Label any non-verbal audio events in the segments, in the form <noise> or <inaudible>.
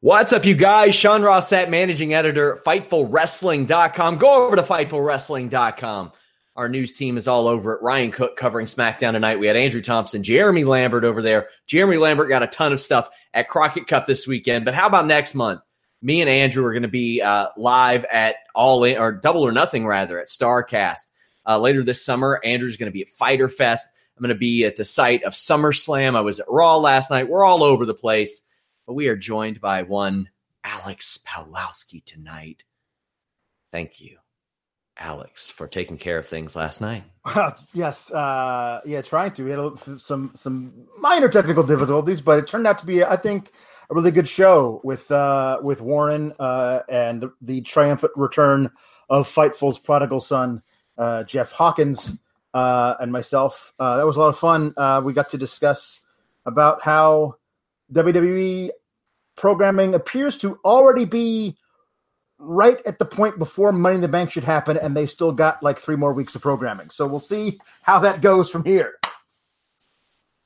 What's up, you guys? Sean Ross Sapp, managing editor, FightfulWrestling.com. Go over to FightfulWrestling.com. Our news team is all over it. Ryan Cook covering SmackDown tonight. We had Andrew Thompson, Jeremy Lambert over there. Jeremy Lambert got a ton of stuff at Crockett Cup this weekend. But how about next month? Me and Andrew are going to be uh, live at All In, or Double or Nothing, rather, at Starcast. Uh, later this summer, Andrew's going to be at Fyter Fest. I'm going to be at the site of SummerSlam. I was at Raw last night. We're all over the place. But we are joined by one Alex Pawlowski tonight. Thank you, Alex, for taking care of things last night. yes, uh, yeah, trying to. We had a, some some minor technical difficulties, but it turned out to be, I think, a really good show with uh, with Warren uh, and the triumphant return of Fightful's prodigal son, uh, Jeff Hawkins, uh, and myself. Uh, that was a lot of fun. Uh, we got to discuss about how WWE programming appears to already be right at the point before Money in the Bank should happen, and they still got like three more weeks of programming. So we'll see how that goes from here.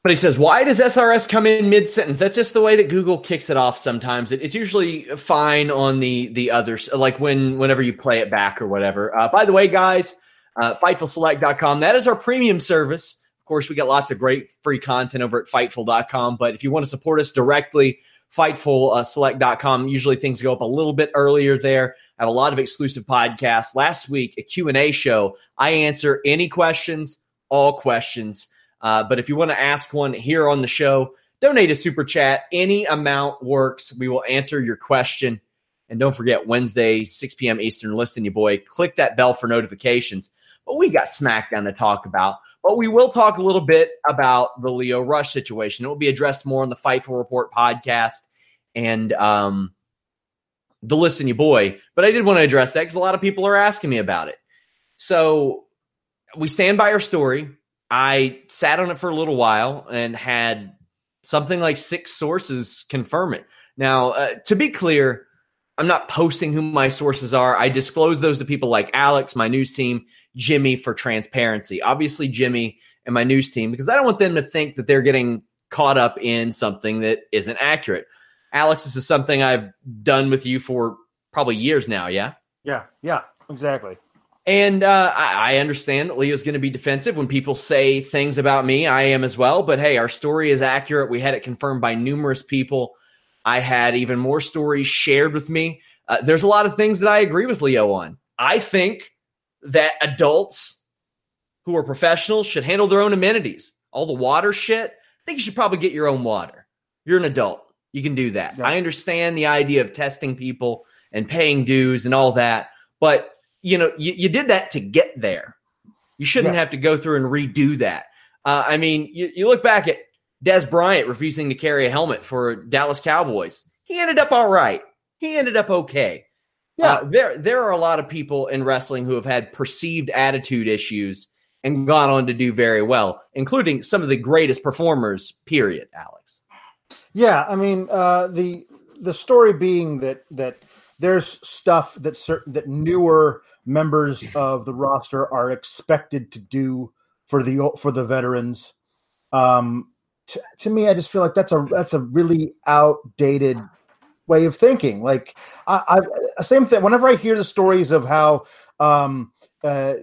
But he says, why does SRS come in mid sentence? That's just the way that Google kicks it off sometimes. It, it's usually fine on the the others, like when whenever you play it back or whatever. Uh, by the way, guys, uh, FightfulSelect.com, that is our premium service. Course, we got lots of great free content over at Fightful.com. But if you want to support us directly, FightfulSelect.com. Usually things go up a little bit earlier there. I have a lot of exclusive podcasts. Last week, a Q&A show. I answer any questions, all questions. Uh, but if you want to ask one here on the show, donate a super chat. Any amount works. We will answer your question. And don't forget, Wednesday, 6 p.m. Eastern, listen, you boy. Click that bell for notifications. But we got SmackDown to talk about. But we will talk a little bit about the Lio Rush situation. It will be addressed more on the Fightful Report podcast and um, the Listen You Boy. But I did want to address that because a lot of people are asking me about it. So we stand by our story. I sat on it for a little while and had something like six sources confirm it. Now, uh, to be clear, I'm not posting who my sources are. I disclose those to people like Alex, my news team, Jimmy for transparency. Obviously, Jimmy and my news team, because I don't want them to think that they're getting caught up in something that isn't accurate. Alex, this is something I've done with you for probably years now, yeah? Yeah, yeah, exactly. And uh, I, I, understand that Lio's going to be defensive when people say things about me. I am as well. But hey, our story is accurate. We had it confirmed by numerous people. I had even more stories shared with me. Uh, there's a lot of things that I agree with Lio on. I think that adults who are professionals should handle their own amenities. All the water shit, I think you should probably get your own water. You're an adult. You can do that. I understand the idea of testing people and paying dues and all that, but you know, you, you did that to get there. You shouldn't have to go through and redo that. Uh, I mean, you, you look back at Dez Bryant refusing to carry a helmet for Dallas Cowboys. He ended up all right. He ended up okay. Yeah, uh, there there are a lot of people in wrestling who have had perceived attitude issues and gone on to do very well, including some of the greatest performers. Period, Alex. Yeah, I mean uh, the the story being that that there's stuff that certain that newer members of the roster are expected to do for the for the veterans. Um, to, to me, I just feel like that's a that's a really outdated way of thinking. Like I, I same thing. Whenever I hear the stories of how um, uh,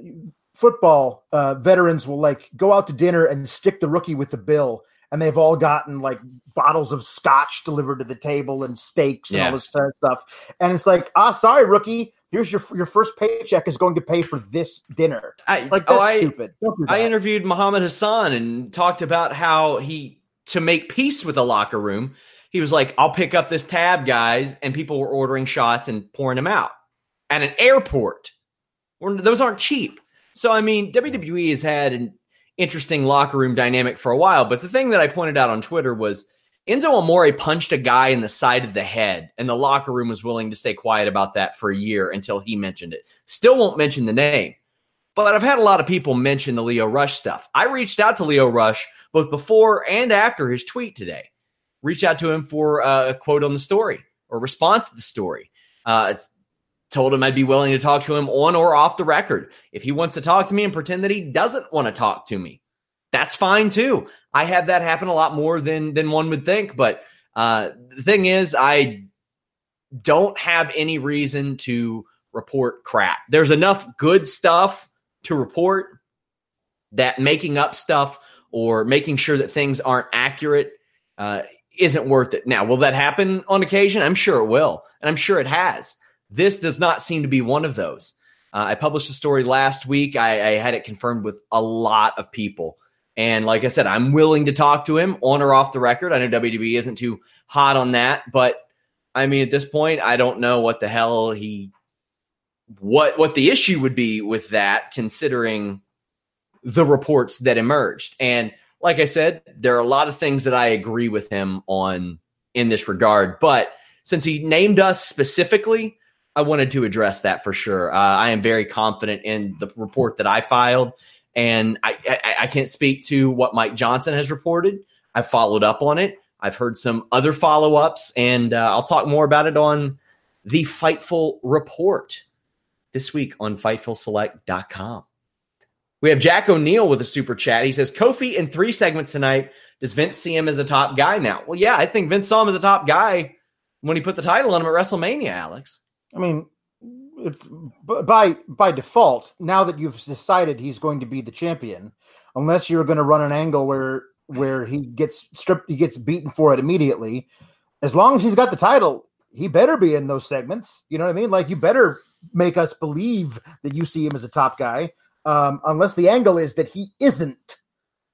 football uh, veterans will like go out to dinner and stick the rookie with the bill and they've all gotten like bottles of scotch delivered to the table and steaks and yeah. all this kind of stuff. And it's like, ah, sorry, rookie. Here's your your first paycheck is going to pay for this dinner. I, like that's oh, I, stupid. Do I interviewed Muhammad Hassan and talked about how he to make peace with the locker room. He was like, "I'll pick up this tab, guys," and people were ordering shots and pouring them out at an airport. Those aren't cheap. So I mean, WWE has had an interesting locker room dynamic for a while. But the thing that I pointed out on Twitter was Enzo Amore punched a guy in the side of the head, and the locker room was willing to stay quiet about that for a year until he mentioned it. Still won't mention the name. But I've had a lot of people mention the Lio Rush stuff. I reached out to Lio Rush both before and after his tweet today. Reached out to him for a quote on the story or response to the story. Uh, told him I'd be willing to talk to him on or off the record. If he wants to talk to me and pretend that he doesn't want to talk to me, that's fine too. I have that happen a lot more than than one would think. But uh, the thing is, I don't have any reason to report crap. There's enough good stuff to report that making up stuff or making sure that things aren't accurate uh, isn't worth it. Now, will that happen on occasion? I'm sure it will, and I'm sure it has. This does not seem to be one of those. Uh, I published a story last week. I, I, had it confirmed with a lot of people. And like I said, I'm willing to talk to him on or off the record. I know WWE isn't too hot on that, but I mean, at this point, I don't know what the hell he, what what the issue would be with that, considering the reports that emerged. And like I said, there are a lot of things that I agree with him on in this regard. But since he named us specifically, I wanted to address that for sure. Uh, I am very confident in the report that I filed, and I, I, I can't speak to what Mike Johnson has reported. I followed up on it. I've heard some other follow ups, and uh, I'll talk more about it on the Fightful Report this week on FightfulSelect.com. We have Jack O'Neill with a super chat. He says, Kofi in three segments tonight. Does Vince see him as a top guy now? Well, yeah, I think Vince saw him as a top guy when he put the title on him at WrestleMania, Alex. I mean, it's by by default. Now that you've decided he's going to be the champion, unless you're going to run an angle where where he gets stripped, he gets beaten for it immediately. As long as he's got the title, he better be in those segments. You know what I mean? Like you better make us believe that you see him as a top guy, um, unless the angle is that he isn't.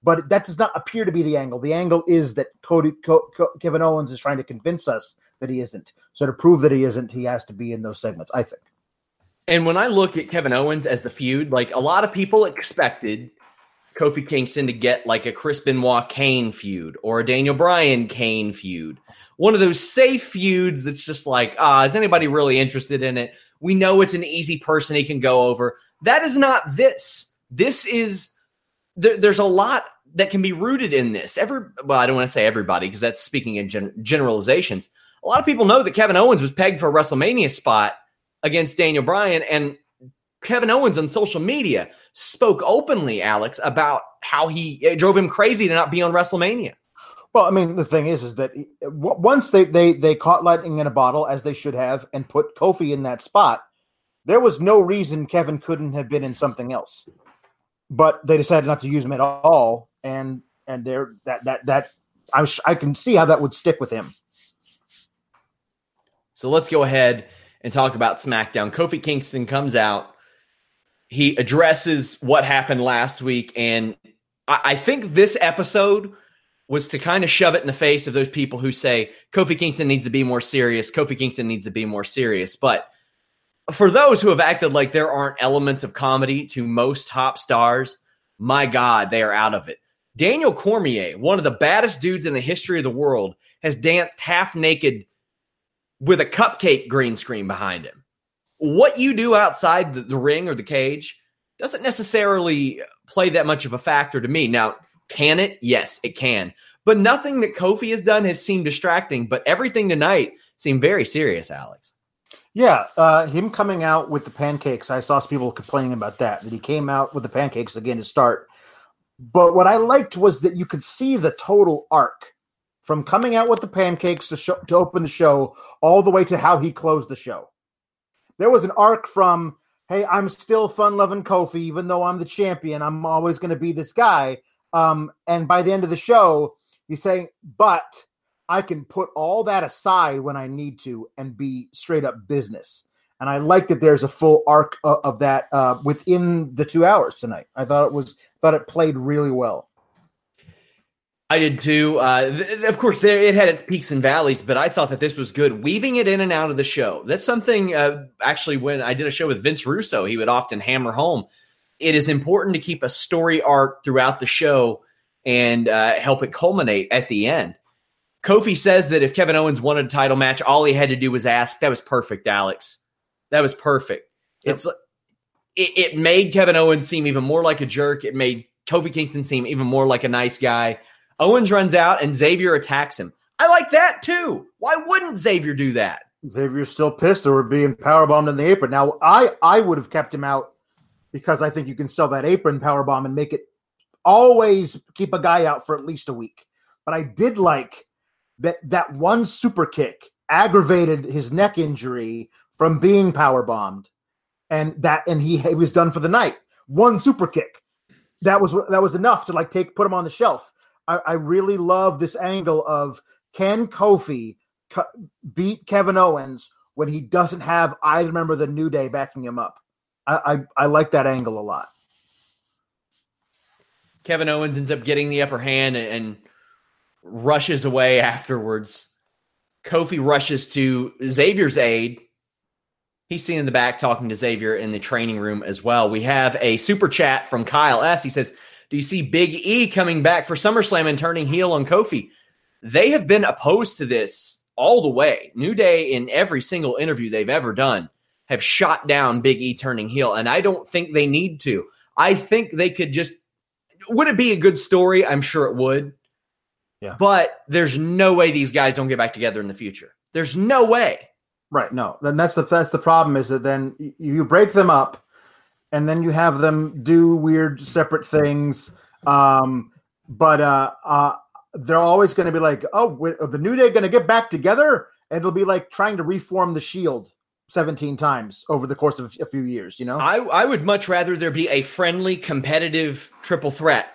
But that does not appear to be the angle. The angle is that Cody Co- Co- Kevin Owens is trying to convince us that he isn't. So to prove that he isn't, he has to be in those segments, I think. And when I look at Kevin Owens as the feud, like a lot of people expected Kofi Kingston to get like a Chris Benoit Kane feud or a Daniel Bryan Kane feud. One of those safe feuds that's just like, ah, is anybody really interested in it? We know it's an easy person he can go over. That is not this. This is there, there's a lot that can be rooted in this. Every well, I don't want to say everybody because that's speaking in gen- generalizations a lot of people know that Kevin Owens was pegged for a WrestleMania spot against Daniel Bryan, and Kevin Owens on social media spoke openly, Alex, about how he drove him crazy to not be on WrestleMania. Well, I mean, the thing is, is that once they they they caught lightning in a bottle, as they should have, and put Kofi in that spot, there was no reason Kevin couldn't have been in something else. But they decided not to use him at all, and and there that that that I I can see how that would stick with him. So let's go ahead and talk about SmackDown. Kofi Kingston comes out. He addresses what happened last week. And I, I think this episode was to kind of shove it in the face of those people who say Kofi Kingston needs to be more serious. Kofi Kingston needs to be more serious. But for those who have acted like there aren't elements of comedy to most top stars, my God, they are out of it. Daniel Cormier, one of the baddest dudes in the history of the world, has danced half naked with a cupcake green screen behind him. What you do outside the, the ring or the cage doesn't necessarily play that much of a factor to me. Now, can it? Yes, it can. But nothing that Kofi has done has seemed distracting. But everything tonight seemed very serious, Alex. Yeah, uh, him coming out with the pancakes. I saw some people complaining about that. That he came out with the pancakes again to start. But what I liked was that you could see the total arc from coming out with the pancakes to show, to open the show all the way to how he closed the show. There was an arc from hey, I'm still fun loving Kofi, even though I'm the champion. I'm always going to be this guy. Um, and by the end of the show, you say, but I can put all that aside when I need to and be straight up business. And I like that there's a full arc of, of that uh, within the two hours tonight. I thought it was thought it played really well. I did too. Uh, th- of course, there it had its peaks and valleys, but I thought that this was good, weaving it in and out of the show. That's something. Uh, actually, when I did a show with Vince Russo, he would often hammer home. It is important to keep a story arc throughout the show and uh, help it culminate at the end. Kofi says that if Kevin Owens wanted a title match, all he had to do was ask. That was perfect, Alex. That was perfect. Yep. It's it, it made Kevin Owens seem even more like a jerk. It made Kofi Kingston seem even more like a nice guy. Owens runs out and Xavier attacks him. I like that too. Why wouldn't Xavier do that? Xavier's still pissed over being powerbombed in the apron. Now, I I would have kept him out because I think you can sell that apron powerbomb and make it always keep a guy out for at least a week. But I did like that that one super kick aggravated his neck injury from being power bombed, and that and he, he was done for the night. One super kick, that was that was enough to like take put him on the shelf. I, I really love this angle of can Kofi beat Kevin Owens when he doesn't have either member of the New Day backing him up. I, I, I like that angle a lot. Kevin Owens ends up getting the upper hand and, and rushes away afterwards. Kofi rushes to Xavier's aid. He's seen in the back talking to Xavier in the training room as well. We have a super chat from Kyle S. He says, Do you see Big E coming back for SummerSlam and turning heel on Kofi? They have been opposed to this all the way. New Day, in every single interview they've ever done, have shot down Big E turning heel. And I don't think they need to. I think they could just. Would it be a good story? I'm sure it would. Yeah. But there's no way these guys don't get back together in the future. There's no way. Right. No. Then that's the that's the problem is that then you break them up, and then you have them do weird separate things. Um, but uh, uh, they're always going to be like, oh, the New Day going to get back together, and it'll be like trying to reform the Shield. 17 times over the course of a few years, you know? I, I would much rather there be a friendly, competitive triple threat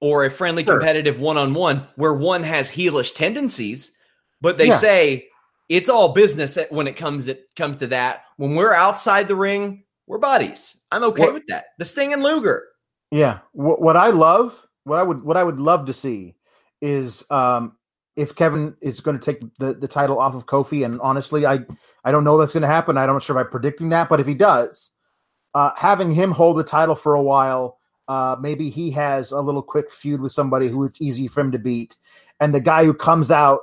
or a friendly sure. competitive one-on-one where one has heelish tendencies but they yeah. say it's all business when it comes it comes to that when we're outside the ring we're buddies. I'm okay what, with that. The sting and luger. Yeah. What, what, i love what i would what i would love to see is um if kevin is going to take the, the title off of kofi and honestly i i don't know that's going to happen. I'm not sure if i'm predicting that but if he does uh having him hold the title for a while uh, maybe he has a little quick feud with somebody who it's easy for him to beat, and the guy who comes out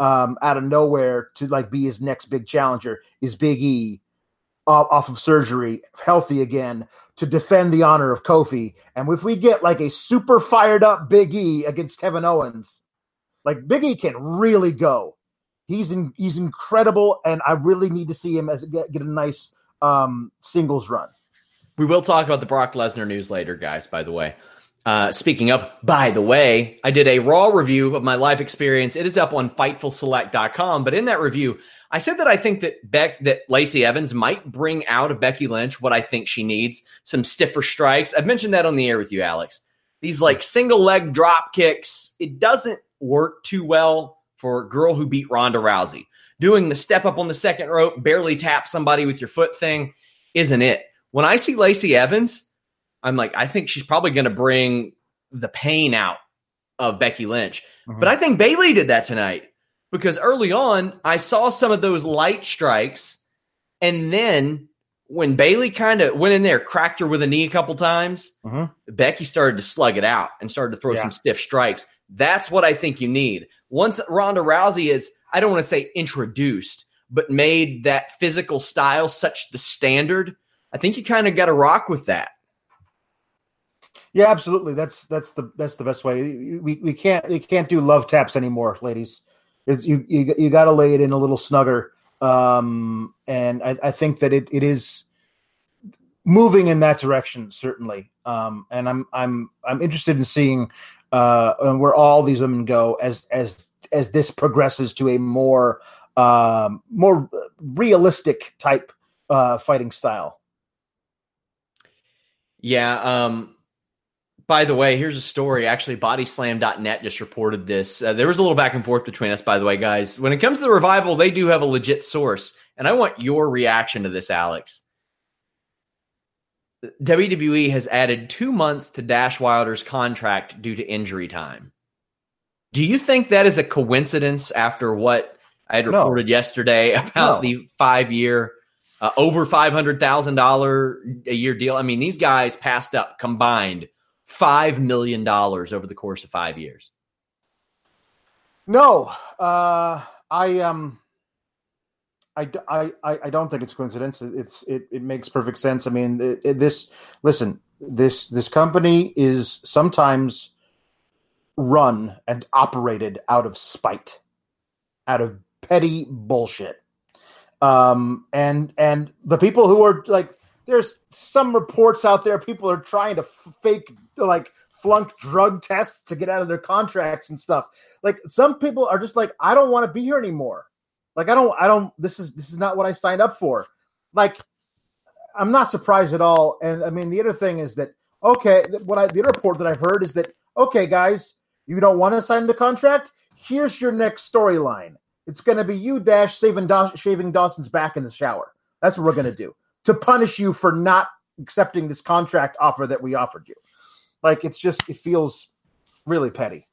um, out of nowhere to like be his next big challenger is Big E off, of surgery, healthy again to defend the honor of Kofi. And if we get like a super fired up Big E against Kevin Owens, like Big E can really go. He's in, he's incredible, and I really need to see him as get, get a nice um, singles run. We will talk about the Brock Lesnar news later, guys, by the way. Uh, speaking of, by the way, I did a raw review of my live experience. It is up on fightfulselect.com. But in that review, I said that I think that Beck, that Lacey Evans might bring out of Becky Lynch what I think she needs some stiffer strikes. I've mentioned that on the air with you, Alex. These like single leg drop kicks, it doesn't work too well for a girl who beat Ronda Rousey. Doing the step up on the second rope, barely tap somebody with your foot thing isn't it. When I see Lacey Evans, I'm like, I think she's probably going to bring the pain out of Becky Lynch. Mm-hmm. But I think Bayley did that tonight because early on, I saw some of those light strikes. And then when Bayley kind of went in there, cracked her with a knee a couple times, mm-hmm. Becky started to slug it out and started to throw yeah. some stiff strikes. That's what I think you need. Once Ronda Rousey is, I don't want to say introduced, but made that physical style such the standard I think you kind of got to rock with that. Yeah, absolutely. That's that's the that's the best way. We we can't we can't do love taps anymore, ladies. It's you you you got to lay it in a little snugger. Um, and I, I think that it, it is moving in that direction certainly. Um, and I'm I'm I'm interested in seeing uh where all these women go as as as this progresses to a more um more realistic type uh fighting style. Yeah, um by the way, here's a story. Actually, bodyslam.net just reported this. Uh, there was a little back and forth between us, by the way, guys. When it comes to the revival, they do have a legit source. And I want your reaction to this, Alex. WWE has added two months to Dash Wilder's contract due to injury time. Do you think that is a coincidence after what I had reported no. yesterday <laughs> about no. the five year, uh, over $500,000 a year deal? I mean, these guys passed up combined five million dollars over the course of five years? No, uh, I um, I, I I don't think it's coincidence. It's it it makes perfect sense. I mean, it, it, this listen, this this company is sometimes run and operated out of spite, out of petty bullshit. Um, and and the people who are like there's some reports out there people are trying to fake like flunk drug tests to get out of their contracts and stuff. Like some people are just like i don't want to be here anymore. Like i don't i don't this is this is not what i signed up for. Like i'm not surprised at all. And i mean the other thing is that okay what i the other report that i've heard is that okay guys you don't want to sign the contract? Here's your next storyline. It's going to be you dash saving shaving dawson's back in the shower. That's what we're going to do to punish you for not accepting this contract offer that we offered you. Like it's just it feels really petty.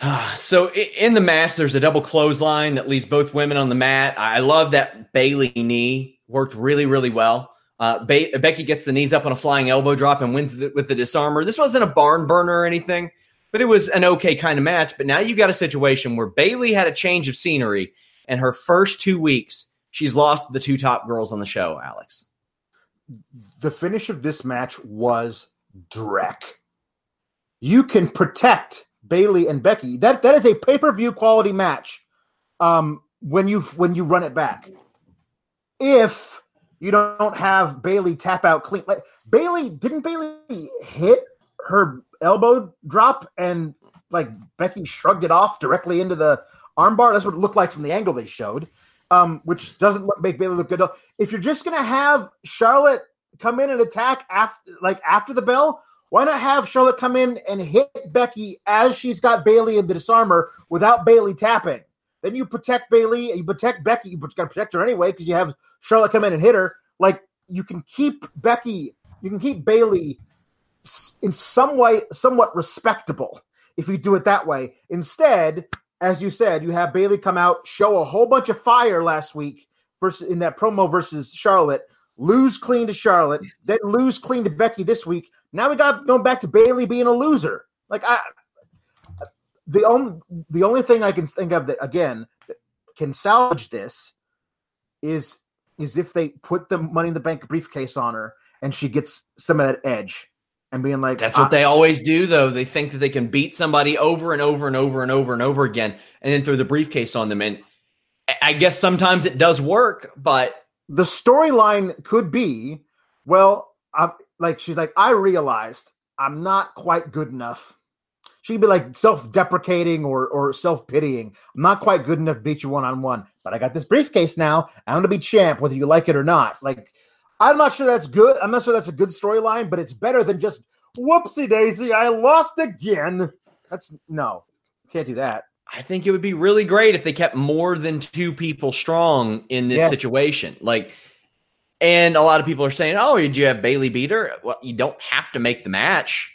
<sighs> So in the match, there's a double clothesline that leaves both women on the mat. I love that Bayley knee worked really, really well. Uh, ba- Becky gets the knees up on a flying elbow drop and wins the, with the disarmer. This wasn't a barn burner or anything, but it was an okay kind of match. But now you've got a situation where Bayley had a change of scenery, and her first two weeks she's lost the two top girls on the show, Alex. The finish of this match was Drek. You can protect Bayley and Becky. That that is a pay-per-view quality match. Um, when you when you run it back. If you don't have Bayley tap out clean, like Bayley didn't Bayley hit her elbow drop and like Becky shrugged it off directly into the armbar. That's what it looked like from the angle they showed um, which doesn't look, make Bayley look good. If you're just gonna have Charlotte come in and attack after, like after the bell, why not have Charlotte come in and hit Becky as she's got Bayley in the disarmer without Bayley tapping? Then you protect Bayley, you protect Becky, you got to protect her anyway because you have Charlotte come in and hit her. Like you can keep Becky, you can keep Bayley in some way somewhat respectable if you do it that way. Instead, as you said, you have Bayley come out, show a whole bunch of fire last week versus in that promo versus Charlotte, lose clean to Charlotte, then lose clean to Becky this week. Now we got going back to Bayley being a loser. Like I the only the only thing I can think of that again can salvage this is is if they put the money in the bank briefcase on her and she gets some of that edge and being like that's what they always do though. They think that they can beat somebody over and over and over and over and over again and then throw the briefcase on them. And i guess sometimes it does work but the storyline could be well i'm like she's like i realized i'm not quite good enough. She'd be like self-deprecating or or self-pitying. I'm not quite good enough to beat you one-on-one but i got this briefcase now. I'm gonna be champ whether you like it or not. Like I'm not sure that's good. I'm not sure that's a good storyline, but it's better than just whoopsie daisy. I lost again. That's no, can't do that. I think it would be really great if they kept more than two people strong in this yeah. situation. Like, and a lot of people are saying, "Oh, did you have Bayley beat her?" Well, you don't have to make the match.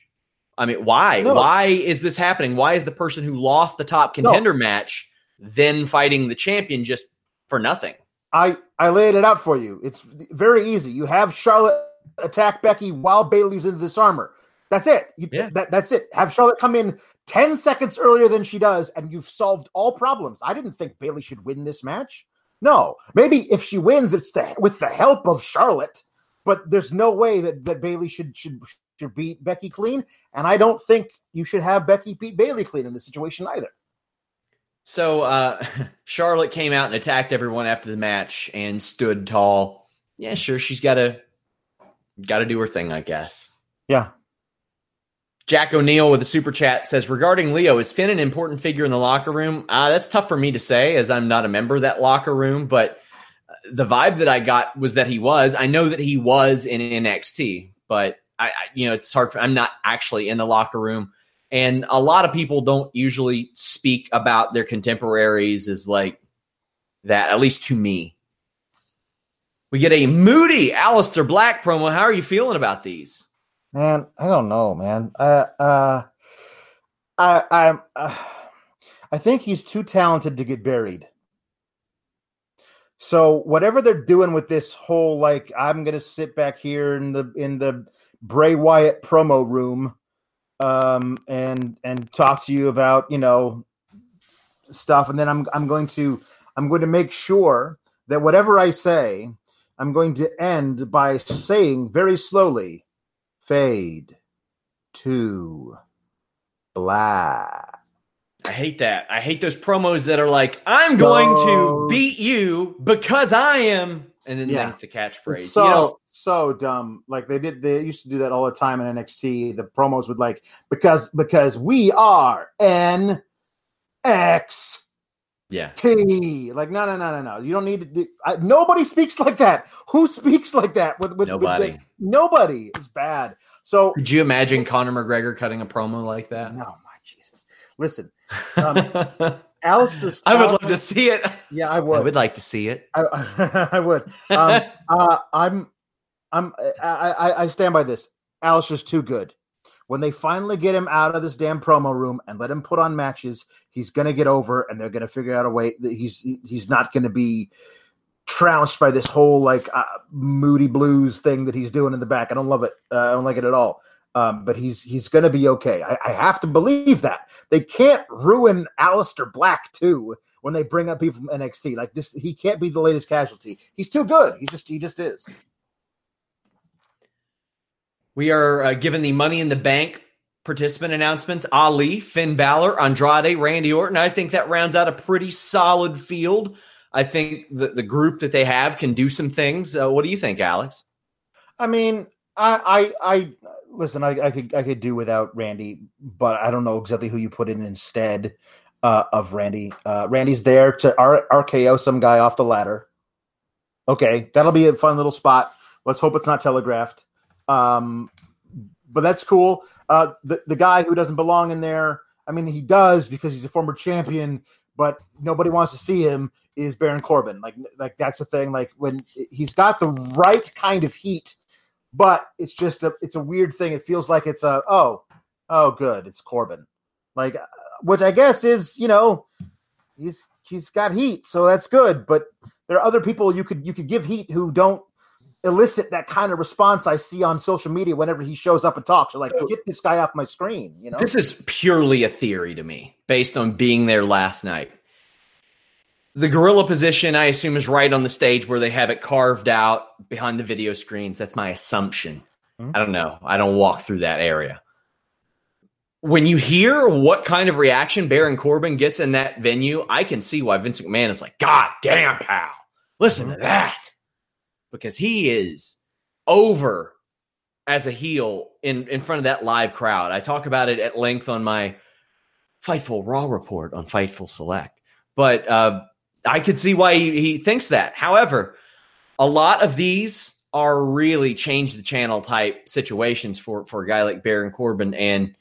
I mean, why? No. Why is this happening? Why is the person who lost the top contender no. match then fighting the champion just for nothing? I I laid it out for you. It's very easy. You have Charlotte attack Becky while Bayley's in this armor. That's it. You, yeah. that, that's it. Have Charlotte come in 10 seconds earlier than she does, and you've solved all problems. I didn't think Bayley should win this match. No. Maybe if she wins, it's the with the help of Charlotte, but there's no way that, that Bayley should should to beat Becky clean, and I don't think you should have Becky beat Bayley clean in this situation either. So uh, <laughs> Charlotte came out and attacked everyone after the match and stood tall. Yeah, sure, she's got to got to do her thing, I guess. Yeah. Jack O'Neill with a super chat says regarding Lio, is Finn an important figure in the locker room? Uh, that's tough for me to say as I'm not a member of that locker room, but the vibe that I got was that he was. I know that he was in NXT, but I, I you know, it's hard for I'm not actually in the locker room. And a lot of people don't usually speak about their contemporaries as like that, at least to me. We get a moody Aleister Black promo. How are you feeling about these? Man, I don't know, man. Uh, uh, I, I'm, uh, I think he's too talented to get buried. So whatever they're doing with this whole like, I'm gonna sit back here in the in the Bray Wyatt promo room, um, and and talk to you about you know stuff, and then I'm I'm going to I'm going to make sure that whatever I say, I'm going to end by saying very slowly, fade to black. I hate that. I hate those promos that are like, I'm so, going to beat you because I am, and then yeah. the catchphrase. So, you know, so dumb. Like they did, they used to do that all the time in NXT. The promos would like, because, because we are N X yeah. T. Like, no, no, no, no, no. You don't need to do, I, nobody speaks like that. Who speaks like that with, with nobody? With the, nobody. It's bad. So, could you imagine Conor McGregor cutting a promo like that? No, my Jesus. Listen, um, <laughs> Aleister I would love to see it. Yeah, I would. I would like to see it. I, <laughs> I would. Um, <laughs> uh, I'm, I'm, I, I, I stand by this. Aleister's too good. When they finally get him out of this damn promo room and let him put on matches, he's gonna get over, and they're gonna figure out a way that he's he's not gonna be trounced by this whole like uh, moody blues thing that he's doing in the back. I don't love it. Uh, I don't like it at all. Um, but he's he's going to be okay. I, I, have to believe that they can't ruin Aleister Black too when they bring up people from NXT. Like this, he can't be the latest casualty. He's too good. He just he just is. We are uh, given the Money in the Bank participant announcements: Ali, Finn Balor, Andrade, Randy Orton. I think that rounds out a pretty solid field. I think the the group that they have can do some things. Uh, what do you think, Alex? I mean, I I, I listen, I, I, could I could do without Randy, but I don't know exactly who you put in instead uh, of Randy. Uh, Randy's there to R- RKO some guy off the ladder. Okay, that'll be a fun little spot. Let's hope it's not telegraphed. Um, but that's cool. Uh, the the guy who doesn't belong in there. I mean, he does because he's a former champion, but nobody wants to see him. Is Baron Corbin like like that's the thing? Like when he's got the right kind of heat but it's just a it's a weird thing. It feels like it's a oh oh good, it's Corbin, like uh, which I guess is you know he's he's got heat, so that's good. But there are other people you could you could give heat who don't elicit that kind of response I see on social media whenever he shows up and talks. You're like, get this guy off my screen. You know, this is purely a theory to me based on being there last night the gorilla position, I assume, is right on the stage where they have it carved out behind the video screens. That's my assumption. Mm-hmm. I don't know. I don't walk through that area. When you hear what kind of reaction Baron Corbin gets in that venue, I can see why Vince McMahon is like, God damn, pal, listen mm-hmm. to that. Because he is over as a heel in, in front of that live crowd. I talk about it at length on my Fightful Raw report on Fightful Select. But uh, I could see why he, he thinks that. However, a lot of these are really change the channel type situations for for a guy like Baron Corbin. And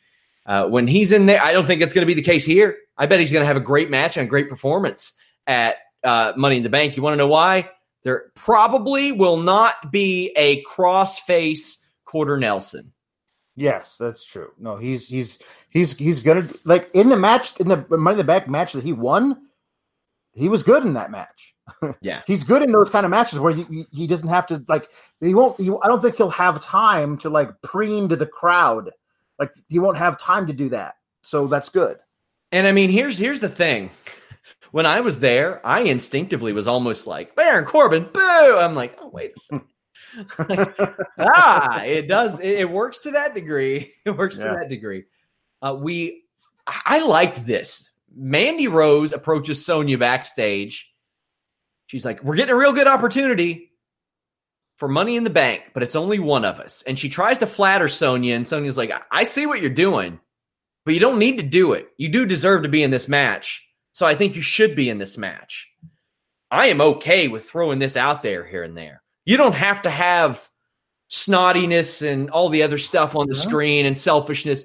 uh, when he's in there, I don't think it's going to be the case here. I bet he's going to have a great match and a great performance at uh, Money in the Bank. You want to know why? There probably will not be a cross-face quarter Nelson. Yes, that's true. No, he's he's he's he's gonna like in the match in the Money in the Bank match that he won he was good in that match. <laughs> Yeah, he's good in those kind of matches where he, he doesn't have to like he won't. He, I don't think he'll have time to like preen to the crowd. Like he won't have time to do that. So that's good. And I mean, here's here's the thing. When I was there, I instinctively was almost like Baron Corbin, boo. I'm like, oh wait a second. <laughs> ah, it does. It, it, works to that degree. <laughs> It works yeah. to that degree. Uh, we, I liked this. Mandy Rose approaches Sonya backstage. She's like, "We're getting a real good opportunity for Money in the Bank, but it's only one of us." And she tries to flatter Sonya, and Sonya's like, "I see what you're doing, but you don't need to do it. You do deserve to be in this match, so I think you should be in this match." I am okay with throwing this out there here and there. You don't have to have snottiness and all the other stuff on the screen and selfishness.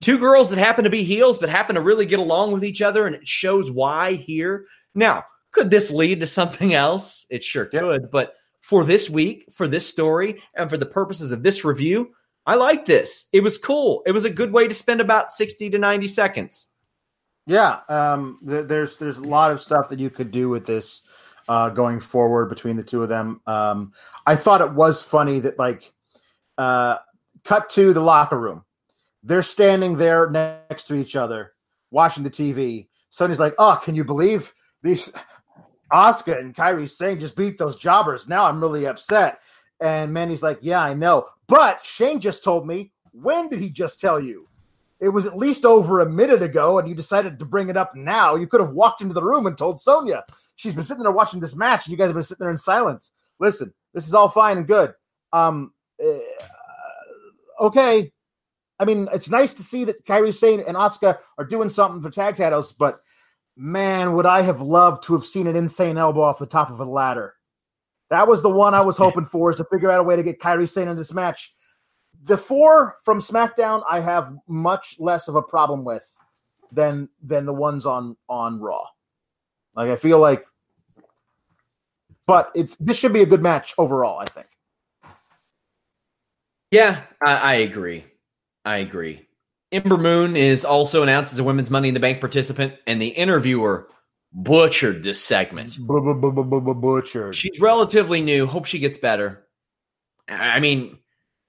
Two girls that happen to be heels but happen to really get along with each other, and it shows why here. Now, could this lead to something else? It sure yep. could. But for this week, for this story, and for the purposes of this review, I like this. It was cool. It was a good way to spend about 60 to 90 seconds. Yeah, um, th- there's there's a lot of stuff that you could do with this uh, going forward between the two of them. Um, I thought it was funny that like uh, cut to the locker room. They're standing there next to each other, watching the TV. Sonny's like, "Oh, can you believe these <laughs> Asuka and Kairi Sane just beat those jobbers? Now I'm really upset." And Mandy's like, "Yeah, I know, but Shane just told me. When did he just tell you?" It was at least over a minute ago, and you decided to bring it up now. You could have walked into the room and told Sonya she's been sitting there watching this match, and you guys have been sitting there in silence. Listen, this is all fine and good. Um, uh, okay. I mean, it's nice to see that Kairi Sane and Asuka are doing something for tag titles, but man, would I have loved to have seen an insane elbow off the top of a ladder. That was the one I was hoping for, is to figure out a way to get Kairi Sane in this match. The four from SmackDown, I have much less of a problem with than than the ones on on Raw. Like I feel like but it's this should be a good match overall. I think. Yeah, I, I agree. I agree. Ember Moon is also announced as a Women's Money in the Bank participant, and the interviewer butchered this segment. Butchered. She's relatively new. Hope she gets better. I mean,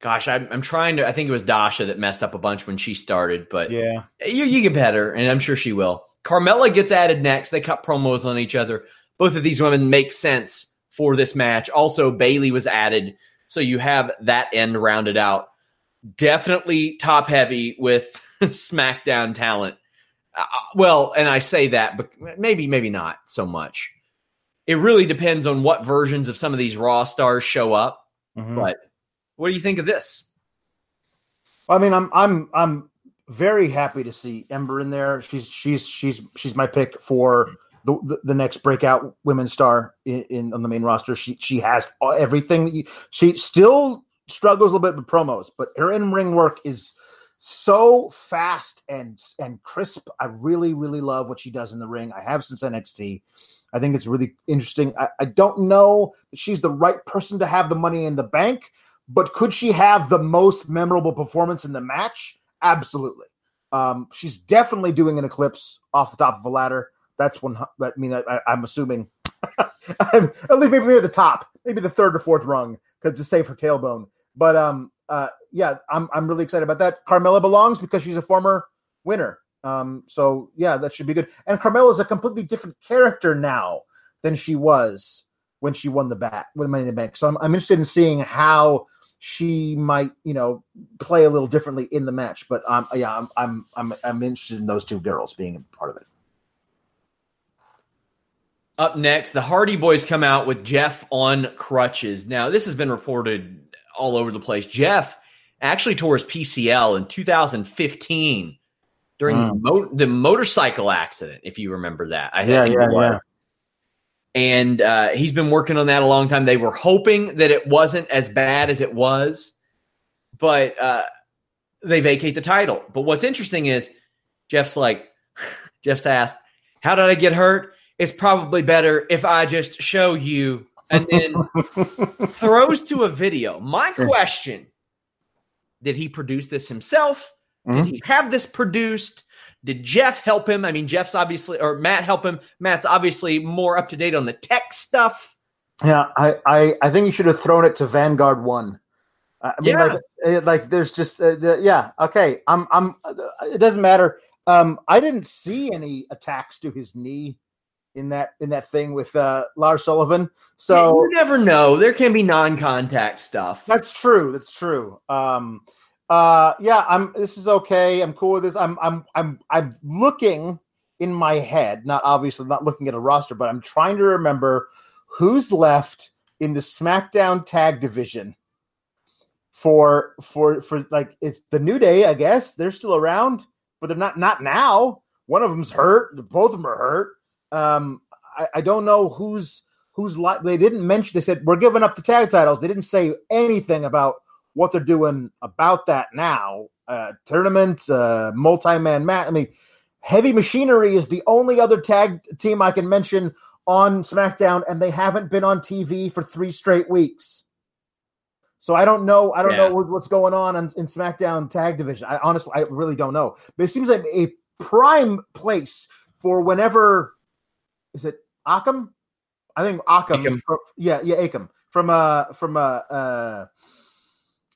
gosh, I'm, I'm trying to. I think it was Dasha that messed up a bunch when she started, but yeah, you, you get better, and I'm sure she will. Carmella gets added next. They cut promos on each other. Both of these women make sense for this match. Also, Bayley was added, so you have that end rounded out. Definitely top heavy with <laughs> SmackDown talent. Uh, well, and I say that, but maybe, maybe not so much. It really depends on what versions of some of these Raw stars show up. Mm-hmm. But what do you think of this? I mean, I'm I'm I'm very happy to see Ember in there. She's she's she's she's my pick for the, the, next breakout women's star in, in, on the main roster. She she has everything. She still struggles a little bit with promos, but her in ring work is so fast and and crisp. I really really love what she does in the ring. I have since NXT. I think it's really interesting. I, I don't know she's the right person to have the money in the bank, but could she have the most memorable performance in the match? Absolutely. Um, she's definitely doing an eclipse off the top of a ladder. That's one. I mean, I, am assuming <laughs> at least maybe near the top, maybe the third or fourth rung, because to save her tailbone. But um, uh, yeah, I'm I'm really excited about that. Carmella belongs because she's a former winner. Um, so yeah, that should be good. And Carmella is a completely different character now than she was when she won the bat with Money in the Bank. So I'm, I'm interested in seeing how she might, you know, play a little differently in the match. But um, yeah, I'm I'm I'm I'm interested in those two girls being part of it. Up next, the Hardy Boys come out with Jeff on crutches. Now, this has been reported all over the place. Jeff actually tore his PCL in 2015 during mm. the, mo- the, motorcycle accident, if you remember that. I, yeah, think yeah, yeah. And uh, he's been working on that a long time. They were hoping that it wasn't as bad as it was, but uh, they vacate the title. But what's interesting is Jeff's like, <laughs> Jeff's asked, How did I get hurt? it's probably better if I just show you and then <laughs> throws to a video. My question did he produce this himself? Mm-hmm. Did he have this produced? Did Jeff help him? I mean, Jeff's obviously, or Matt help him. Matt's obviously more up to date on the tech stuff. Yeah, I, I, I think you should have thrown it to Vanguard One. I mean, yeah. like, eh, like there's just, uh, the, yeah, okay. I'm, I'm. It doesn't matter. Um, I didn't see any attacks to his knee in that in that thing with uh, Lars Sullivan. So you never know. There can be non-contact stuff. That's true. That's true. Um, uh, yeah, I'm. This is okay. I'm cool with this. I'm. I'm. I'm. I'm looking in my head. Not obviously not looking at a roster, but I'm trying to remember who's left in the SmackDown Tag Division for for for like it's the New Day. I guess they're still around, but they're not. Not now. One of them's hurt. Both of them are hurt. Um, I, I don't know who's who's like. They didn't mention. They said we're giving up the tag titles. They didn't say anything about what they're doing about that now. Uh, tournament, uh, multi-man match. I mean, Heavy Machinery is the only other tag team I can mention on SmackDown, and they haven't been on TV for three straight weeks. So I don't know. I don't yeah. know what's going on in, in, SmackDown Tag Division. I honestly, I really don't know. But it seems like a prime place for whenever is it Akam? I think Akam. yeah, yeah, Akam from uh from uh uh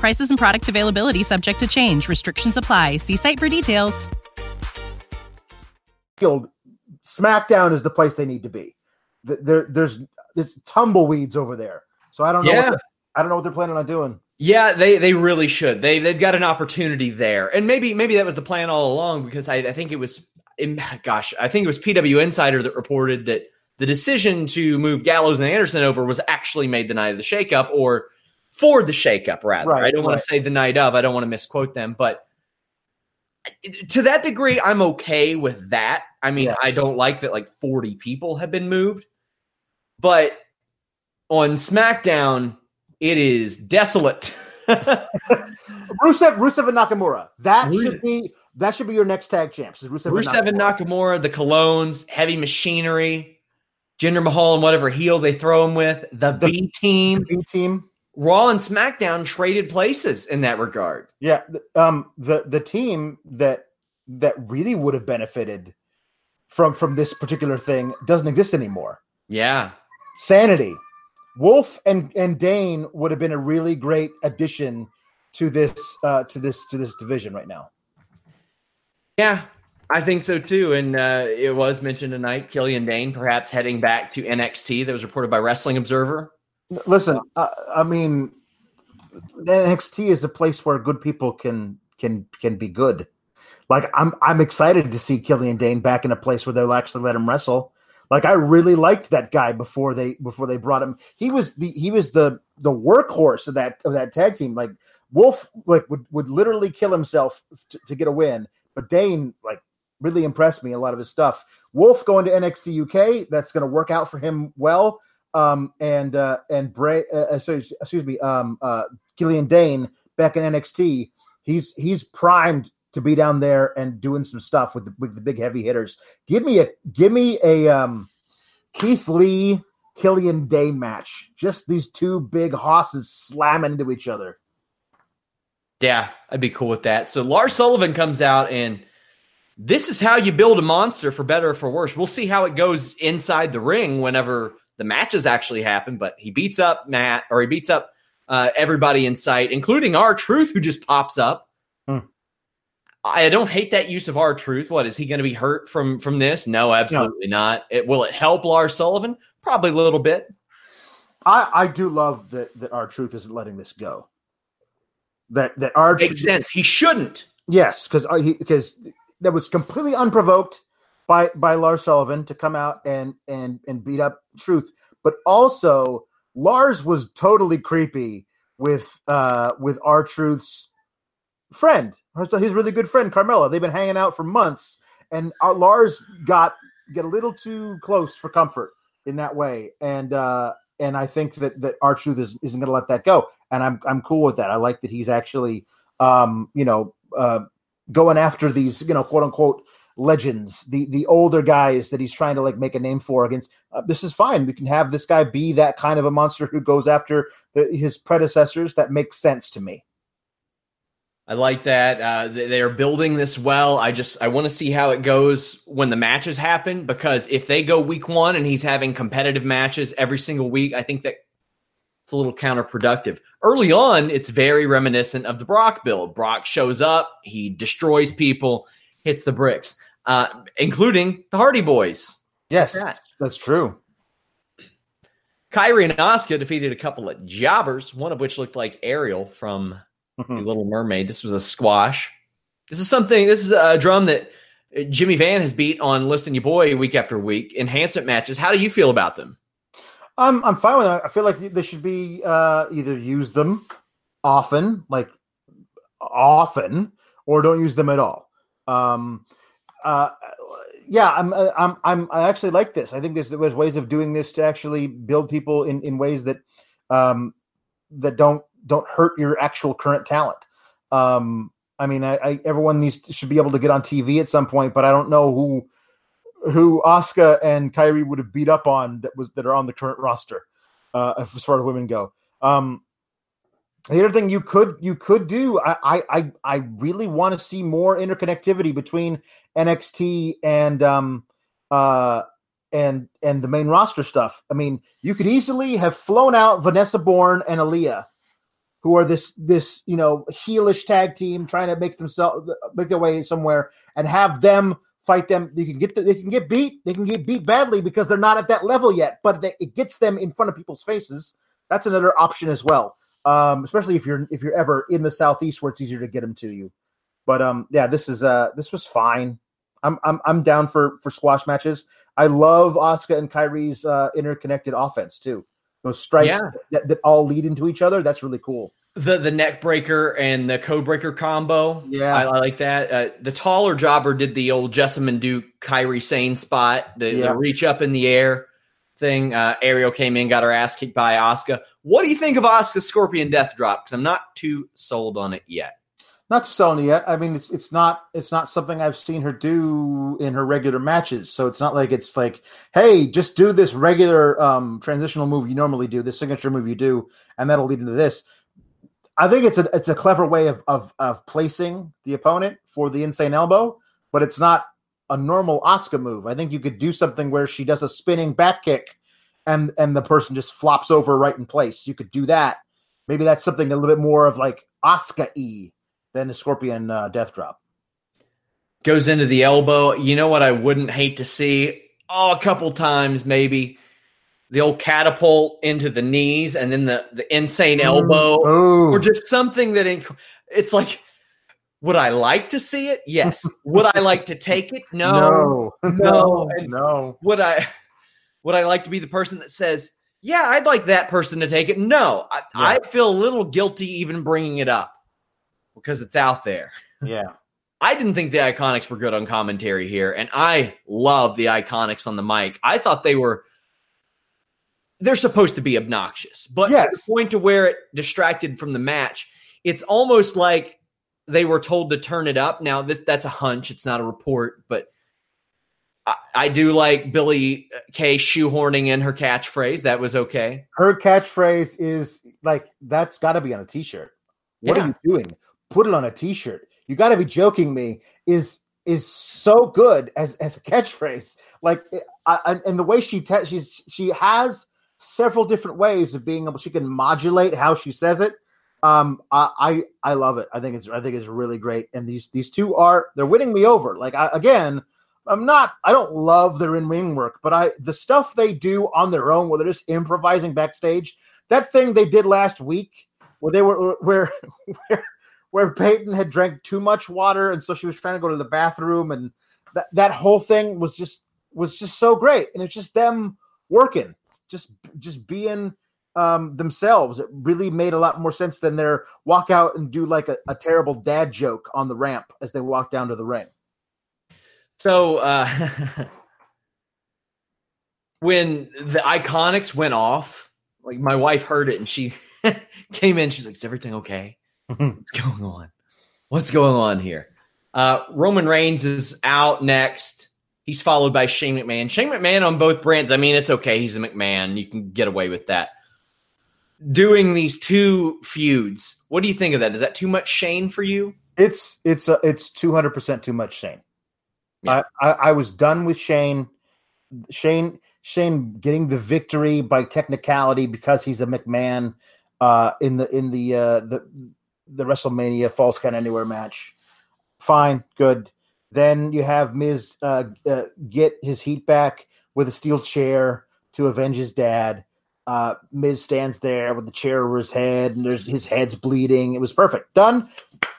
Prices and product availability subject to change. Restrictions apply. See site for details. SmackDown is the place they need to be. There, there's there's tumbleweeds over there. So I don't know. Yeah. I don't know what they're planning on doing. Yeah, they they really should. They they've got an opportunity there, and maybe maybe that was the plan all along because I, I think it was, gosh, I think it was PW Insider that reported that the decision to move Gallows and Anderson over was actually made the night of the shakeup, or for the shakeup rather. Right, I don't right. want to say the night of. I don't want to misquote them, but to that degree, I'm okay with that. I mean, yeah. I don't like that like 40 people have been moved, but on SmackDown, it is desolate. <laughs> Rusev, Rusev and Nakamura. That should be that should be your next tag champs. Rusev, Rusev and, Nakamura. and Nakamura, the Colóns, Heavy Machinery, Jinder Mahal, and whatever heel they throw him with, the, the B team, B team. Raw and SmackDown traded places in that regard. Yeah, um, the the team that that really would have benefited from from this particular thing doesn't exist anymore. Yeah, Sanity, Wolf and and Dain would have been a really great addition to this uh, to this to this division right now. Yeah, I think so too. And uh, it was mentioned tonight, Killian Dain perhaps heading back to NXT. That was reported by Wrestling Observer. Listen, uh, I mean, NXT is a place where good people can can can be good. Like I'm I'm excited to see Killian Dain back in a place where they'll actually let him wrestle. Like I really liked that guy before they before they brought him. He was the he was the the workhorse of that of that tag team. Like Wolf like would would literally kill himself to, to get a win, but Dain like really impressed me a lot of his stuff. Wolf going to NXT UK, that's going to work out for him well um, and uh, and Bray, uh, uh excuse, excuse me, um, uh, Killian Dain back in NXT. He's he's primed to be down there and doing some stuff with the, with the big heavy hitters. Give me a give me a um, Keith Lee Killian Dain match. Just these two big hosses slamming into each other. Yeah, I'd be cool with that. So Lars Sullivan comes out and this is how you build a monster for better or for worse. We'll see how it goes inside the ring whenever the matches actually happen, but he beats up Matt or he beats up uh, everybody in sight, including R-Truth, who just pops up. Hmm. I don't hate that use of R-Truth. What is he going to be hurt from from this? No, absolutely no. not. It, will it help Lars Sullivan? Probably a little bit. I, I do love that that R-Truth isn't letting this go. That that our makes sense. He shouldn't. Yes, because because uh, that was completely unprovoked by by Lars Sullivan to come out and and and beat up Truth, but also Lars was totally creepy with uh with R-Truth's friend, his really good friend Carmella. They've been hanging out for months, and uh, Lars got get a little too close for comfort in that way, and uh and I think that that R-Truth is, isn't going to let that go, and I'm I'm cool with that. I like that he's actually um you know uh going after these you know quote unquote legends, the the older guys that he's trying to like make a name for against. Uh, this is fine. We can have this guy be that kind of a monster who goes after the, his predecessors. That makes sense to me. I like that. Uh, they are building this well. I just I want to see how it goes when the matches happen because if they go week one and he's having competitive matches every single week, I think that it's a little counterproductive. Early on, it's very reminiscent of the Brock build. Brock shows up, he destroys people, hits the bricks, uh, including the Hardy Boys. Yes, that. that's true. Kairi and Asuka defeated a couple of jobbers, one of which looked like Ariel from mm-hmm. Little Mermaid. This was a squash. This is something. This is a drum that Jimmy Van has beat on Listen You Boy week after week. Enhancement matches. How do you feel about them? I'm I'm fine with that. I feel like they should be uh, either use them often, like often, or don't use them at all. Um, uh, yeah, I'm I'm I'm I actually like this. I think there's ways of doing this to actually build people in in ways that um, that don't don't hurt your actual current talent. Um, I mean, I, I, everyone needs should be able to get on TV at some point, but I don't know who who Asuka and Kairi would have beat up on that was that are on the current roster uh, as far as women go. Um, the other thing you could you could do, I I I really want to see more interconnectivity between NXT and um uh and and the main roster stuff. I mean, you could easily have flown out Vanessa Borne and Aliyah who are this this you know heelish tag team trying to make themselves make their way somewhere and have them fight them. You can get the, they can get beat. They can get beat badly because they're not at that level yet. But they, it gets them in front of people's faces. That's another option as well. Um, especially if you're if you're ever in the southeast where it's easier to get them to you. But um, yeah, this is uh this was fine. I'm I'm I'm down for for squash matches. I love Asuka and Kairi's uh, interconnected offense too those strikes yeah. that, that all lead into each other. That's really cool. The the neck breaker and the code breaker combo. Yeah, I, I like that. Uh, the taller jobber did the old Jessamyn Duke Kairi Sane spot, the, yeah. the reach up in the air thing. Uh, Ariel came in, got her ass kicked by Asuka. What do you think of Asuka's Scorpion Death Drop? Because I'm not too sold on it yet. Not too sold on it yet. I mean, it's it's not it's not something I've seen her do in her regular matches. So it's not like it's like, hey, just do this regular um, transitional move you normally do, this signature move you do, and that'll lead into this. I think it's a it's a clever way of of of placing the opponent for the insane elbow, but it's not a normal Asuka move. I think you could do something where she does a spinning back kick and and the person just flops over right in place. You could do that. Maybe that's something a little bit more of like Asuka e than the Scorpion uh, Death Drop. Goes into the elbow. You know what I wouldn't hate to see? Oh, a couple times maybe. The old catapult into the knees and then the, the insane elbow Ooh. or just something that inc- it's like, would I like to see it? Yes. would I like to take it? <laughs> No. No. No. <laughs> no. Would I would I like to be the person that says, yeah, I'd like that person to take it? No. I, yeah. I feel a little guilty even bringing it up because it's out there. Yeah. <laughs> I didn't think the Iconics were good on commentary here, and I love the Iconics on the mic. I thought they were they're supposed to be obnoxious, but yes. to the point to where it distracted from the match, it's almost like they were told to turn it up. Now this that's a hunch, it's not a report, but I, I do like Billie Kay shoehorning in her catchphrase. That was okay. Her catchphrase is like that's got to be on a t-shirt. What yeah. are you doing? put it on a t-shirt. You got to be joking me. Is is so good as as a catchphrase. Like, I, and the way she te- she's she has several different ways of being able. She can modulate how she says it. Um, I I, I love it. I think it's I think it's really great. And these these two are they're winning me over. Like I, again, I'm not. I don't love their in ring work, but I the stuff they do on their own, where they're just improvising backstage. That thing they did last week, where they were where <laughs> where where Peyton had drank too much water, and so she was trying to go to the bathroom, and that that whole thing was just was just so great, and it's just them working, just just being um, themselves. It really made a lot more sense than their walk out and do like a, a terrible dad joke on the ramp as they walk down to the ring. So uh, <laughs> when the Iconics went off, like my wife heard it and she <laughs> came in. She's like, "Is everything okay?" What's going on? What's going on here? Uh, Roman Reigns is out next. He's followed by Shane McMahon. Shane McMahon on both brands. I mean, it's okay. He's a McMahon. You can get away with that. Doing these two feuds. What do you think of that? Is that too much Shane for you? It's it's uh, it's two hundred percent too much Shane. Yeah. I, I I was done with Shane. Shane Shane getting the victory by technicality because he's a McMahon uh, in the in the uh, the the WrestleMania Falls Count Anywhere match. Fine, good. Then you have Miz uh, uh, get his heat back with a steel chair to avenge his dad. Uh, Miz stands there with the chair over his head, and there's his head's bleeding. It was perfect. Done.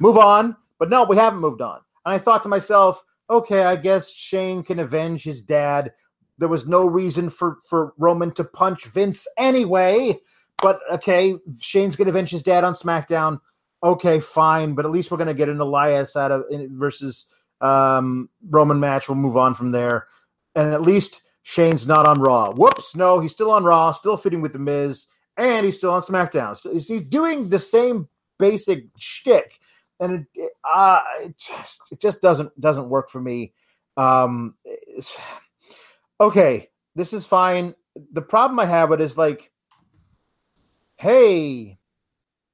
Move on. But no, we haven't moved on. And I thought to myself, okay, I guess Shane can avenge his dad. There was no reason for for Roman to punch Vince anyway. But okay, Shane's gonna avenge his dad on SmackDown. Okay, fine. But at least we're gonna get an Elias out of versus um, Roman match. We'll move on from there. And at least Shane's not on Raw. Whoops, no, he's still on Raw, still fitting with the Miz, and he's still on SmackDown. So he's doing the same basic shtick, and it, uh, it just it just doesn't doesn't work for me. Um, okay, this is fine. The problem I have with it is like, hey,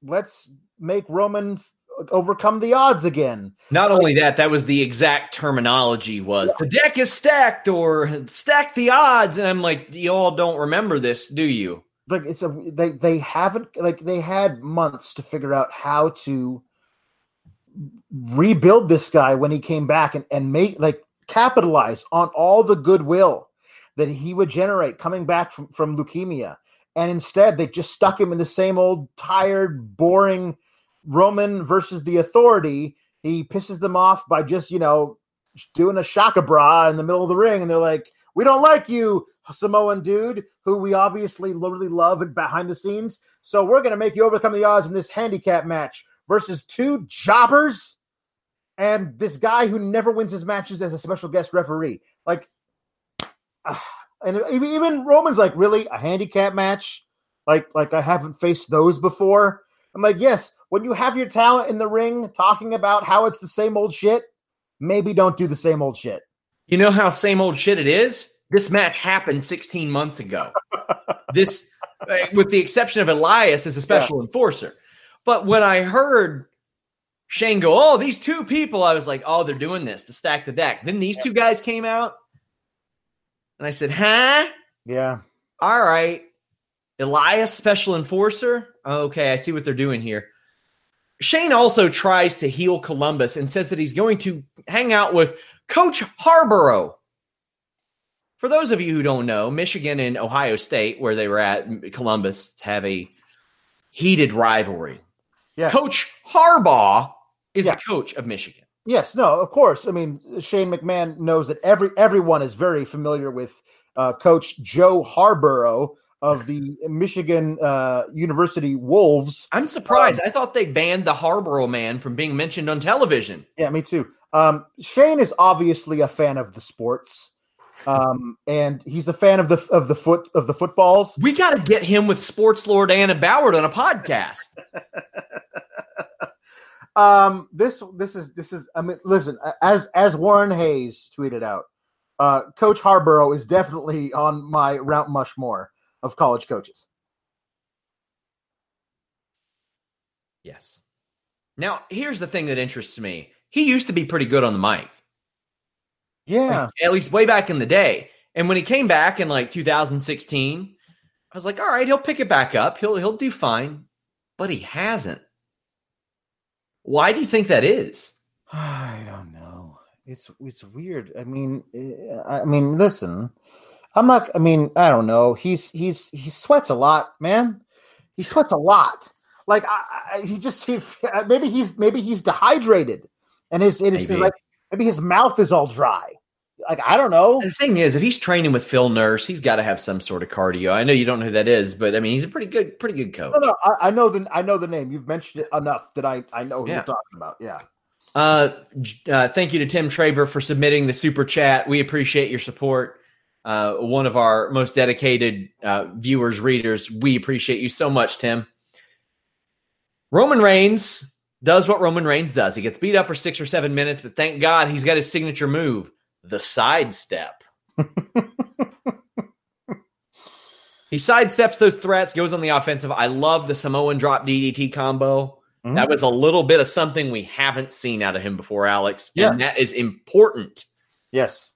let's make Roman overcome the odds again. Not only that, that was the exact terminology was the deck is stacked or stack the odds. And I'm like, you all don't remember this, do you? like it's a they they haven't like they had months to figure out how to rebuild this guy when he came back and and make like capitalize on all the goodwill that he would generate coming back from from leukemia and instead they just stuck him in the same old tired boring roman versus the authority he pisses them off by just you know doing a shaka bra in the middle of the ring and they're like we don't like you Samoan dude who we obviously literally love behind the scenes. So we're going to make you overcome the odds in this handicap match versus two jobbers and this guy who never wins his matches as a special guest referee. Like, ah, <sighs> and even Roman's like, really a handicap match? Like, like I haven't faced those before. I'm like, yes. When you have your talent in the ring talking about how it's the same old shit, maybe don't do the same old shit. You know how same old shit it is? This match happened 16 months ago. <laughs> this, uh, with the exception of Elias as a special enforcer. But when I heard Shane go, oh, these two people, I was like, oh, they're doing this to stack the deck. Then these two guys came out, and I said, huh? Yeah. All right. Elias, special enforcer. Okay, I see what they're doing here. Shane also tries to heel Columbus and says that he's going to hang out with Coach Harborough. For those of you who don't know, Michigan and Ohio State, where they were at, Columbus, have a heated rivalry. Yes. Coach Harbaugh is Yeah. the coach of Michigan. Yes, no, of course. I mean, Shane McMahon knows that every everyone is very familiar with uh, Coach Joe Harborough of the Michigan uh, University Wolves. I'm surprised. I thought they banned the Harborough man from being mentioned on television. Yeah, me too. Um, Shane is obviously a fan of the sports, um, and he's a fan of the of the foot of the footballs. We got to get him with Sports Lord Anna Boward on a podcast. <laughs> Um, this this is this is. I mean, listen, as as Warren Hayes tweeted out, uh, Coach Harborough is definitely on my Mount Mushmore of college coaches. Yes. Now, here's the thing that interests me. He used to be pretty good on the mic, Yeah, like, at least way back in the day. And when he came back in like 2016, I was like, all right, he'll pick it back up. He'll he'll do fine. But he hasn't. Why do you think that is? <sighs> I don't know. It's it's weird. I mean, eh, I mean, listen, I'm not. I mean, I don't know. He's he's he sweats a lot, man. He sweats a lot. Like I, I, he just he <laughs> maybe he's maybe he's dehydrated, and his it is Maybe. like maybe his mouth is all dry. Like I don't know. The thing is, if he's training with Phil Nurse, he's got to have some sort of cardio. I know you don't know who that is, but I mean, he's a pretty good, pretty good coach. No, no, I, I know the I know the name. You've mentioned it enough that I I know who Yeah. you're talking about. Yeah. Uh, uh, thank you to Tim Traver for submitting the super chat. We appreciate your support. Uh, one of our most dedicated uh, viewers, readers. We appreciate you so much, Tim. Roman Reigns does what Roman Reigns does. He gets beat up for six or seven minutes, but thank God he's got his signature move, the sidestep. <laughs> he sidesteps those threats, goes on the offensive. I love the Samoan drop DDT combo. Mm-hmm. That was a little bit of something we haven't seen out of him before, Alex. Yeah. And that is important. Yes.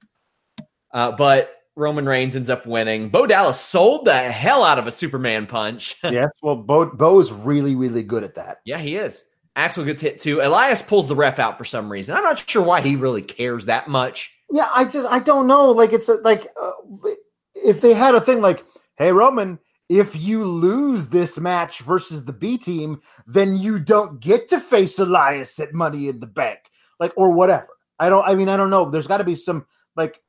Uh, but Roman Reigns ends up winning. Bo Dallas sold the hell out of a Superman punch. <laughs> yes. Well, Bo Bo's really, really good at that. Yeah, he is. Axel gets hit too. Elias pulls the ref out for some reason. I'm not sure why he really cares that much. Yeah, I just I don't know. Like it's a, like uh, if they had a thing like, "Hey Roman, if you lose this match versus the B team, then you don't get to face Elias at Money in the Bank, like or whatever." I don't. I mean, I don't know. There's got to be some like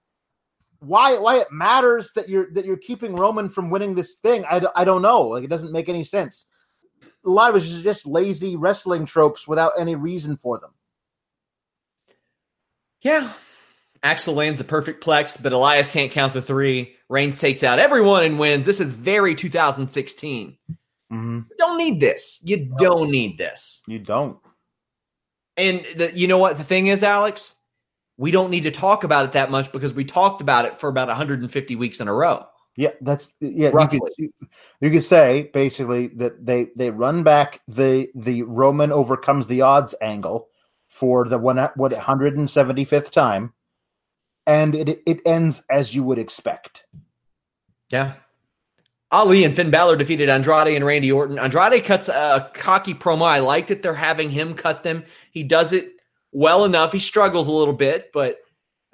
why why it matters that you're that you're keeping Roman from winning this thing. I, I don't know. Like it doesn't make any sense a lot of it is just lazy wrestling tropes without any reason for them. Yeah. Axel lands a perfect plex, but Elias can't count the three. Reigns takes out everyone and wins. This is very 2016. Mm-hmm. don't need this. You don't need this. You don't. And the, you know what the thing is, Alex? We don't need to talk about it that much because we talked about it for about 150 weeks in a row. Yeah, that's yeah. You could, you could, say basically that they they run back the the Roman overcomes the odds angle for the one what 175th time, and it it ends as you would expect. Yeah. Ali and Finn Balor defeated Andrade and Randy Orton. Andrade cuts a cocky promo. I like that they're having him cut them. He does it well enough. He struggles a little bit, but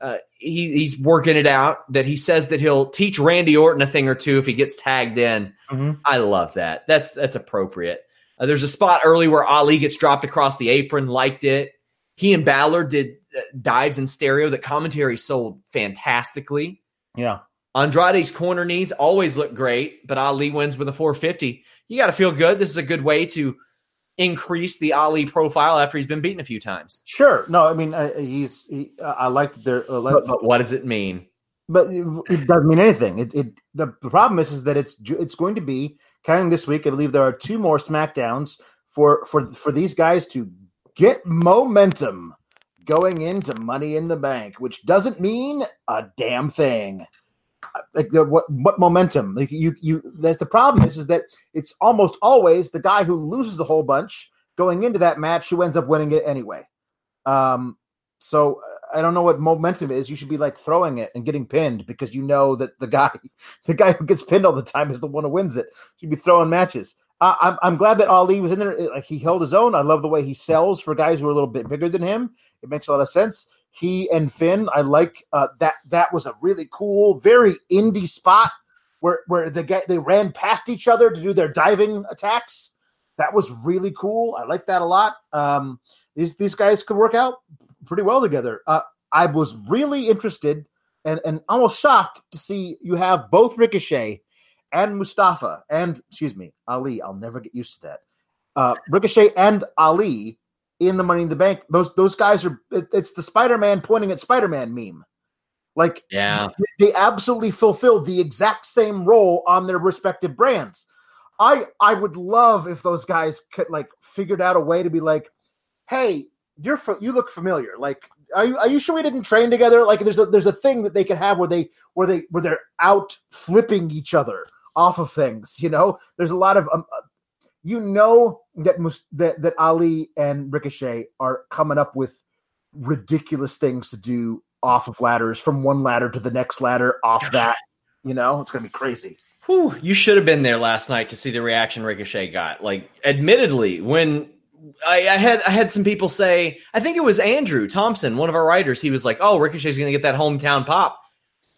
uh, he, he's working it out that he says that he'll teach Randy Orton a thing or two if he gets tagged in. Mm-hmm. I love that. That's that's appropriate. Uh, there's a spot early where Ali gets dropped across the apron, liked it. He and Balor did uh, dives in stereo that commentary sold fantastically. Yeah. Andrade's corner knees always look great, but Ali wins with a 450. You got to feel good. This is a good way to increase the Ali profile after he's been beaten a few times. Sure. No, I mean uh, he's. He, uh, I like their. Uh, but, but, what does it mean? But it, it doesn't mean anything. It, it the, the problem is is that it's it's going to be counting this week. I believe there are two more Smackdowns for for for these guys to get momentum going into Money in the Bank, which doesn't mean a damn thing like the, what what momentum? Like you you that's the problem is is that it's almost always the guy who loses a whole bunch going into that match who ends up winning it anyway. Um so uh, i don't know what momentum is. You should be like throwing it and getting pinned because you know that the guy <laughs> the guy who gets pinned all the time is the one who wins it. You should be throwing matches. Uh, I'm, I'm glad that ali was in there. Like he held his own. I love the way he sells for guys who are a little bit bigger than him. It makes a lot of sense he and Finn. I like uh, that. That was a really cool, very indie spot where where the guy they ran past each other to do their diving attacks. That was really cool. I like that a lot. Um, these these guys could work out pretty well together. Uh, I was really interested and and almost shocked to see you have both Ricochet and Mustafa and excuse me Ali. I'll never get used to that. Uh, Ricochet and Ali in the Money in the Bank. Those those guys are it's the Spider-Man pointing at Spider-Man meme. Like yeah, they absolutely fulfill the exact same role on their respective brands. I I would love if those guys could like figured out a way to be like, hey, you're you look familiar. Like, are you are you sure we didn't train together? Like, there's a there's a thing that they can have where they where they where they're out flipping each other off of things. You know, there's a lot of um, you know that that that Ali and Ricochet are coming up with ridiculous things to do off of ladders from one ladder to the next ladder off that. You know, it's gonna be crazy. Whew, you should have been there last night to see the reaction Ricochet got. Like, admittedly, when I, I, had I had some people say, I think it was Andrew Thompson, one of our writers. He was like, "Oh, Ricochet's going to get that hometown pop."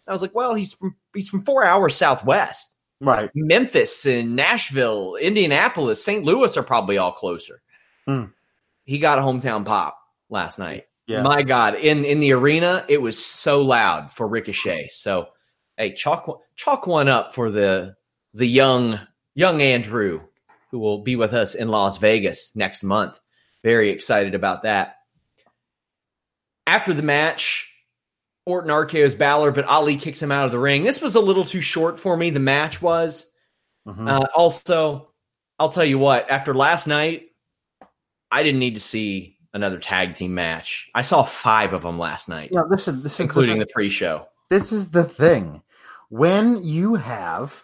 I was like, "Well, he's from he's from four hours southwest. Right. Memphis and Nashville, Indianapolis, St. Louis are probably all closer. Mm. He got a hometown pop last night. Yeah. My God, in in the arena, it was so loud for Ricochet. So, hey, chalk chalk one up for the the young young Andrew who will be with us in Las Vegas next month. Very excited about that. After the match, Orton RKO's Balor, but Ali kicks him out of the ring. This was a little too short for me. The match was. Mm-hmm. Uh, also, I'll tell you what. After last night, I didn't need to see another tag team match. I saw five of them last night, No, this is this is including the, the pre-show. this is the thing when you have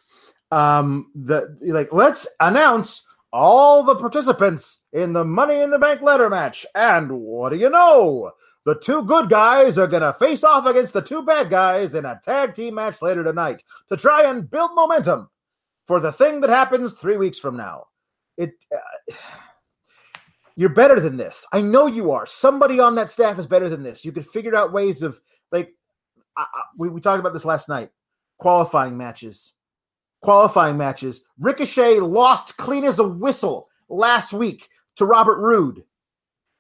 um the like let's announce all the participants in the money in the bank ladder match and what do you know the two good guys are going to face off against the two bad guys in a tag team match later tonight to try and build momentum for the thing that happens 3 weeks from now it uh, <sighs> you're better than this i know you are somebody on that staff is better than this you could figure out ways of like I, I, we, we talked about this last night qualifying matches. Qualifying matches. Ricochet lost clean as a whistle last week to Robert Roode.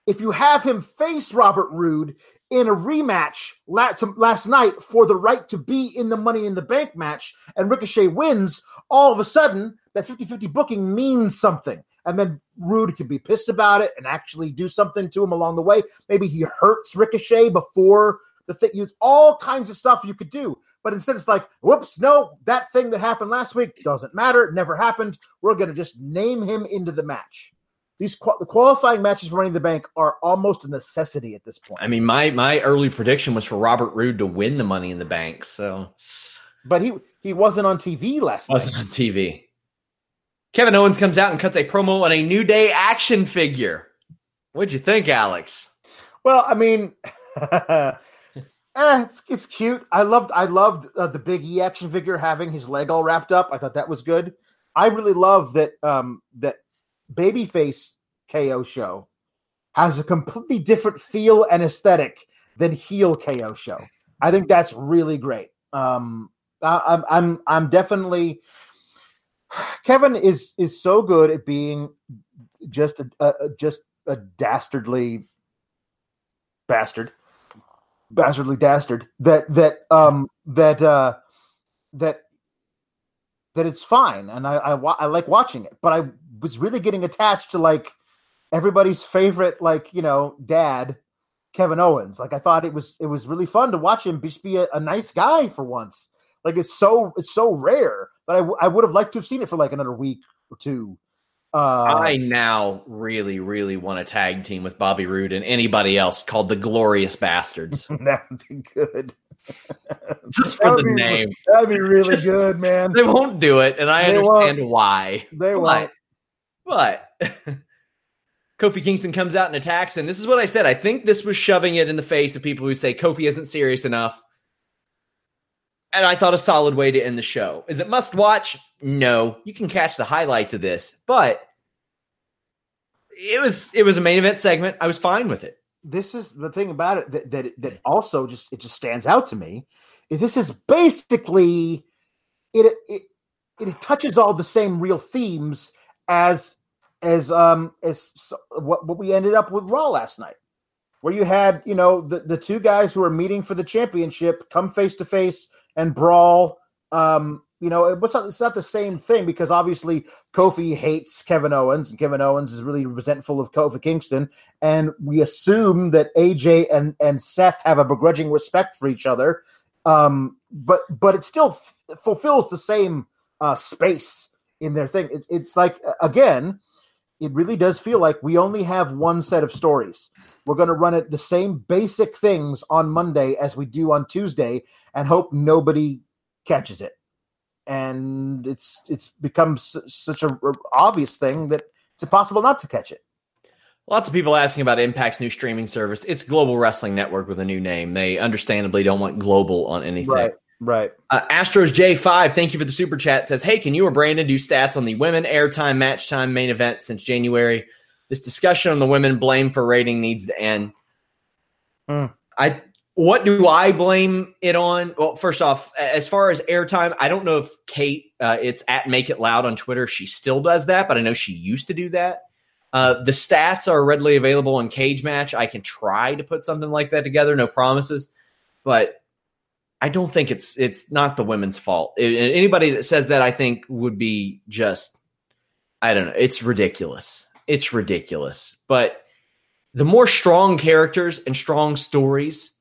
If you have him face Robert Roode in a rematch last night for the right to be in the Money in the Bank match and Ricochet wins, all of a sudden that 50 50 booking means something. And then Roode can be pissed about it and actually do something to him along the way. Maybe he hurts Ricochet before the thing. You all kinds of stuff you could do. But instead, it's like, whoops, no, that thing that happened last week doesn't matter. It never happened. We're going to just name him into the match. These the qualifying matches for Money in the Bank are almost a necessity at this point. I mean, my my early prediction was for Robert Roode to win the Money in the Bank, so but he he wasn't on TV last wasn't night. on TV. Kevin Owens comes out and cuts a promo on a New Day action figure. What'd you think, Alex? Well, I mean, <laughs> eh, it's, it's cute. I loved I loved uh, the Big E action figure having his leg all wrapped up. I thought that was good. I really love that um, that babyface KO show has a completely different feel and aesthetic than heel KO show. I think that's really great. Um, I, I'm I'm I'm definitely Kevin is is so good at being just a, a a- just a dastardly bastard bastardly dastard that that um that uh that that it's fine and I, I I like watching it but I was really getting attached to like everybody's favorite like you know dad Kevin Owens. Like I thought it was it was really fun to watch him just be a, a nice guy for once. Like it's so it's so rare but I, w- I would have liked to have seen it for like another week or two. Uh I now really, really want a tag team with Bobby Roode and anybody else called the Glorious Bastards. <laughs> that would be good. <laughs> Just for the be- name. that'd be really Just- good man. They won't do it, and I They understand why. they won't But <laughs> Kofi Kingston comes out and attacks, and this is what I said. I think this was shoving it in the face of people who say Kofi isn't serious enough. And I thought a solid way to end the show. Is it must watch? No. You can catch the highlights of this, but it was it was a main event segment. I was fine with it. this is the thing about it that that that also just it just stands out to me is this is basically it it it touches all the same real themes as as um as what what we ended up with Raw last night, where you had you know the the two guys who are meeting for the championship come face to face and brawl. Um, you know, it was not, it's not the same thing because obviously Kofi hates Kevin Owens and Kevin Owens is really resentful of Kofi Kingston and we assume that AJ and and Seth have a begrudging respect for each other. Um, but but it still f- fulfills the same uh, space in their thing. It's it's like again, it really does feel like we only have one set of stories. We're going to run it the same basic things on Monday as we do on Tuesday, and hope nobody catches it. And it's it's become s- such a r- obvious thing that it's impossible not to catch it. Lots of people asking about Impact's new streaming service. It's Global Wrestling Network with a new name. They understandably don't want global on anything. Right, right. Uh, Astros J5, thank you for the super chat. Says, Hey, can you or Brandon do stats on the women airtime match time main event since January? This discussion on the women blame for rating needs to end. Hmm. I what do I blame it on? Well, first off, as far as airtime, I don't know if Kate, uh, it's at Make It Loud on Twitter. She still does that, but I know she used to do that. Uh, the stats are readily available on Cagematch. I can try to put something like that together. No promises, but I don't think it's it's not the women's fault. I- anybody that says that, I think, would be just I don't know. It's ridiculous. It's ridiculous. But the more strong characters and strong stories,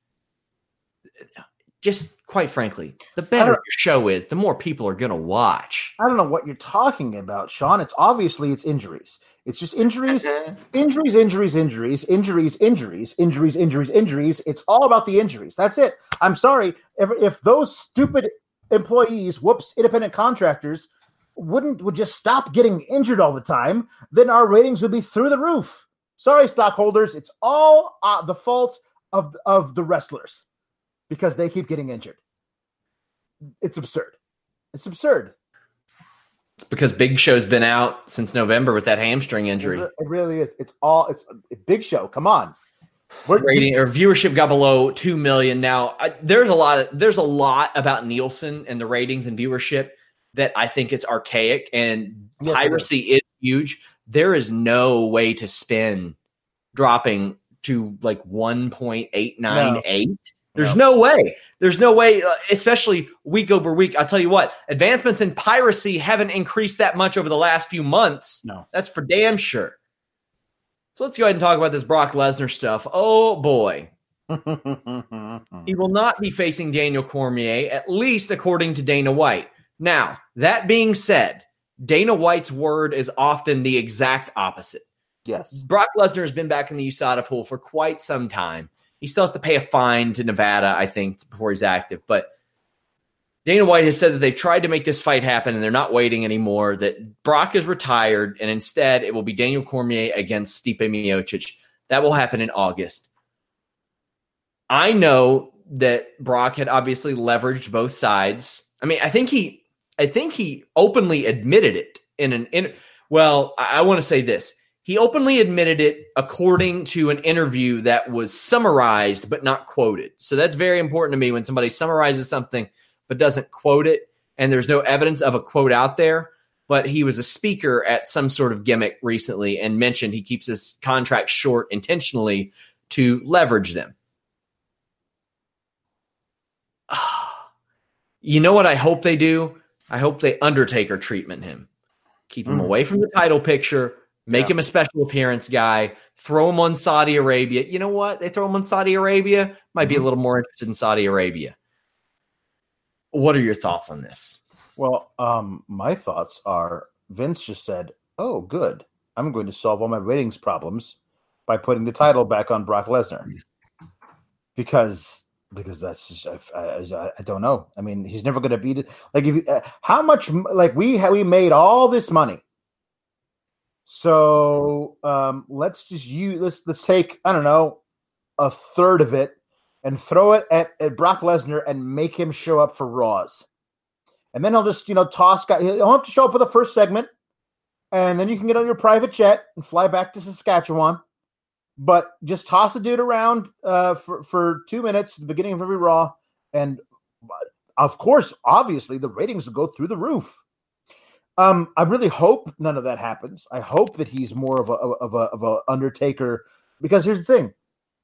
just quite frankly, the better your show is, the more people are going to watch. I don't know what you're talking about, Sean. It's obviously it's injuries. It's just injuries, uh-huh. injuries, injuries, injuries, injuries, injuries, injuries, injuries, injuries. It's all about the injuries. That's it. I'm sorry if, if those stupid employees, whoops, independent contractors wouldn't would just stop getting injured all the time, then our ratings would be through the roof. Sorry, stockholders, it's all uh, the fault of of the wrestlers because they keep getting injured. It's absurd. It's absurd. It's because Big Show's been out since November with that hamstring injury. It really is. It's all. It's Big Show. Come on. We're, Rating or viewership got below two million. Now I, there's a lot of there's a lot about Nielsen and the ratings and viewership that I think is archaic and yes, piracy is. is huge. There is no way to spin dropping to like 1.898 there's no. no way. There's no way, uh, especially week over week. I'll tell you what, advancements in piracy haven't increased that much over the last few months. No. That's for damn sure. So let's go ahead and talk about this Brock Lesnar stuff. Oh boy. <laughs> he will not be facing Daniel Cormier, at least according to Dana White. Now, that being said, Dana White's word is often the exact opposite. Yes. Brock Lesnar has been back in the USADA pool for quite some time. He still has to pay a fine to Nevada, I think, before he's active. But Dana White has said that they've tried to make this fight happen and they're not waiting anymore. That Brock is retired and instead it will be Daniel Cormier against Stipe Miocic. That will happen in August. I know that Brock had obviously leveraged both sides. I mean, I think he, I think he openly admitted it in an in. Well, I, I want to say this. He openly admitted it according to an interview that was summarized but not quoted. So that's very important to me when somebody summarizes something but doesn't quote it and there's no evidence of a quote out there. But he was a speaker at some sort of gimmick recently and mentioned he keeps his contract short intentionally to leverage them. <sighs> You know what I hope they do? I hope they Undertaker treatment him. Keep him mm. away from the title picture, Make yeah. him a special appearance guy. Throw him on Saudi Arabia. You know what? They throw him on Saudi Arabia. Might mm-hmm. be a mm-hmm. little more interested in Saudi Arabia. What are your thoughts on this? Well, um, my thoughts are Vince just said, "Oh, good. I'm going to solve all my ratings problems by putting the title back on Brock Lesnar." Because because that's just, I, I, I, don't know. I mean, he's never going to beat it. Like if you, uh, how much like we we made all this money so um, let's just use let's let's take I don't know a third of it and throw it at, at Brock Lesnar and make him show up for Raws, and then he'll just you know toss guy. He'll have to show up for the first segment, and then you can get on your private jet and fly back to Saskatchewan. But just toss a dude around uh, for for two minutes, at the beginning of every Raw, and of course, obviously, the ratings will go through the roof. Um, I really hope none of that happens. I hope that he's more of a of a of a Undertaker because here's the thing,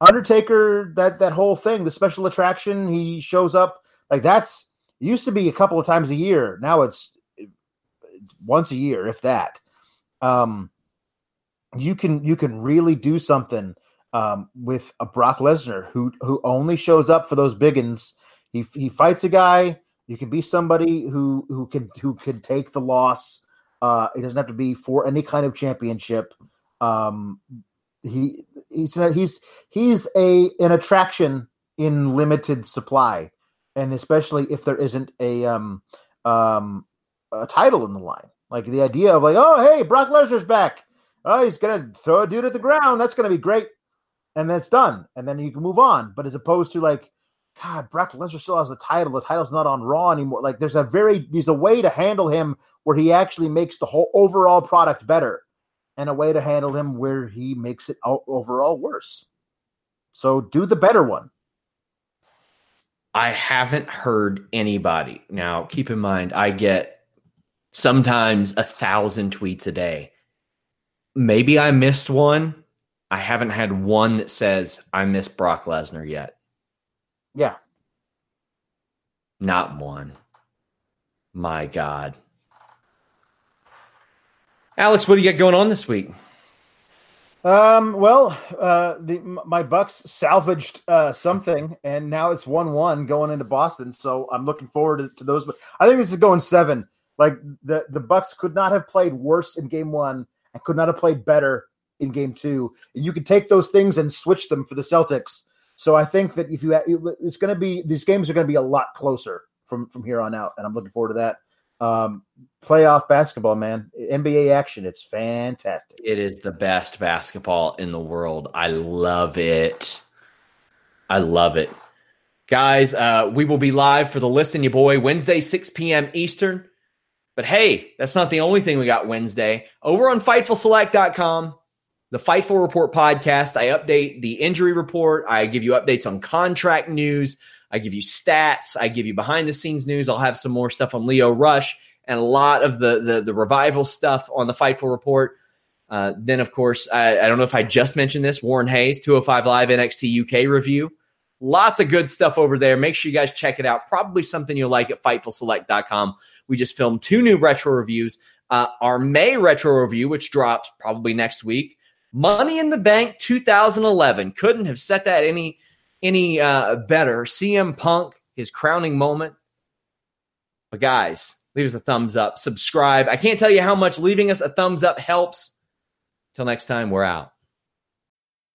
Undertaker that that whole thing, the special attraction, he shows up like that's used to be a couple of times a year. Now it's once a year, if that. Um, you can you can really do something um, with a Brock Lesnar who who only shows up for those biggins. He he fights a guy you can be somebody who who can who can take the loss. Uh, it doesn't have to be for any kind of championship. Um, he he's he's he's a an attraction in limited supply, and especially if there isn't a um um a title in the line. Like the idea of like, oh hey, Brock Lesnar's back. Oh, he's gonna throw a dude at the ground. That's gonna be great, and then it's done, and then you can move on. But as opposed to like God, Brock Lesnar still has the title. The title's not on Raw anymore. Like there's a very there's a way to handle him where he actually makes the whole overall product better, and a way to handle him where he makes it overall worse. So do the better one. I haven't heard anybody. Now, keep in mind, I get sometimes a thousand tweets a day. Maybe I missed one. I haven't had one that says I miss Brock Lesnar yet. Yeah. Not one. My God. Alex, what do you got going on this week? Um, well, uh, the my Bucks salvaged uh, something, and now it's one-one going into Boston. So I'm looking forward to, to those. But I think this is going seven. Like the the Bucks could not have played worse in Game One, and could not have played better in Game Two. And you can take those things and switch them for the Celtics. So I think that if you, it's going to be these games are going to be a lot closer from from here on out, and I'm looking forward to that. Um, playoff basketball, man, NBA action, it's fantastic. It is the best basketball in the world. I love it. I love it. Guys, uh, we will be live for the Listen You Boy Wednesday, 6 p.m. Eastern. But hey, that's not the only thing we got Wednesday. Over on FightfulSelect.com, the Fightful Report podcast, I update the injury report. I give you updates on contract news. I give you stats. I give you behind the scenes news. I'll have some more stuff on Lio Rush and a lot of the the, the revival stuff on the Fightful Report. Uh, then, of course, I, I, don't know if I just mentioned this Warren Hayes, 205 Live NXT UK review. Lots of good stuff over there. Make sure you guys check it out. Probably something you'll like at FightfulSelect.com. We just filmed two new retro reviews. Uh, our May retro review, which drops probably next week. Money in the Bank 2011. Couldn't have set that any any uh, better. CM Punk, his crowning moment. But guys, leave us a thumbs up, subscribe. I can't tell you how much leaving us a thumbs up helps. Till next time, we're out.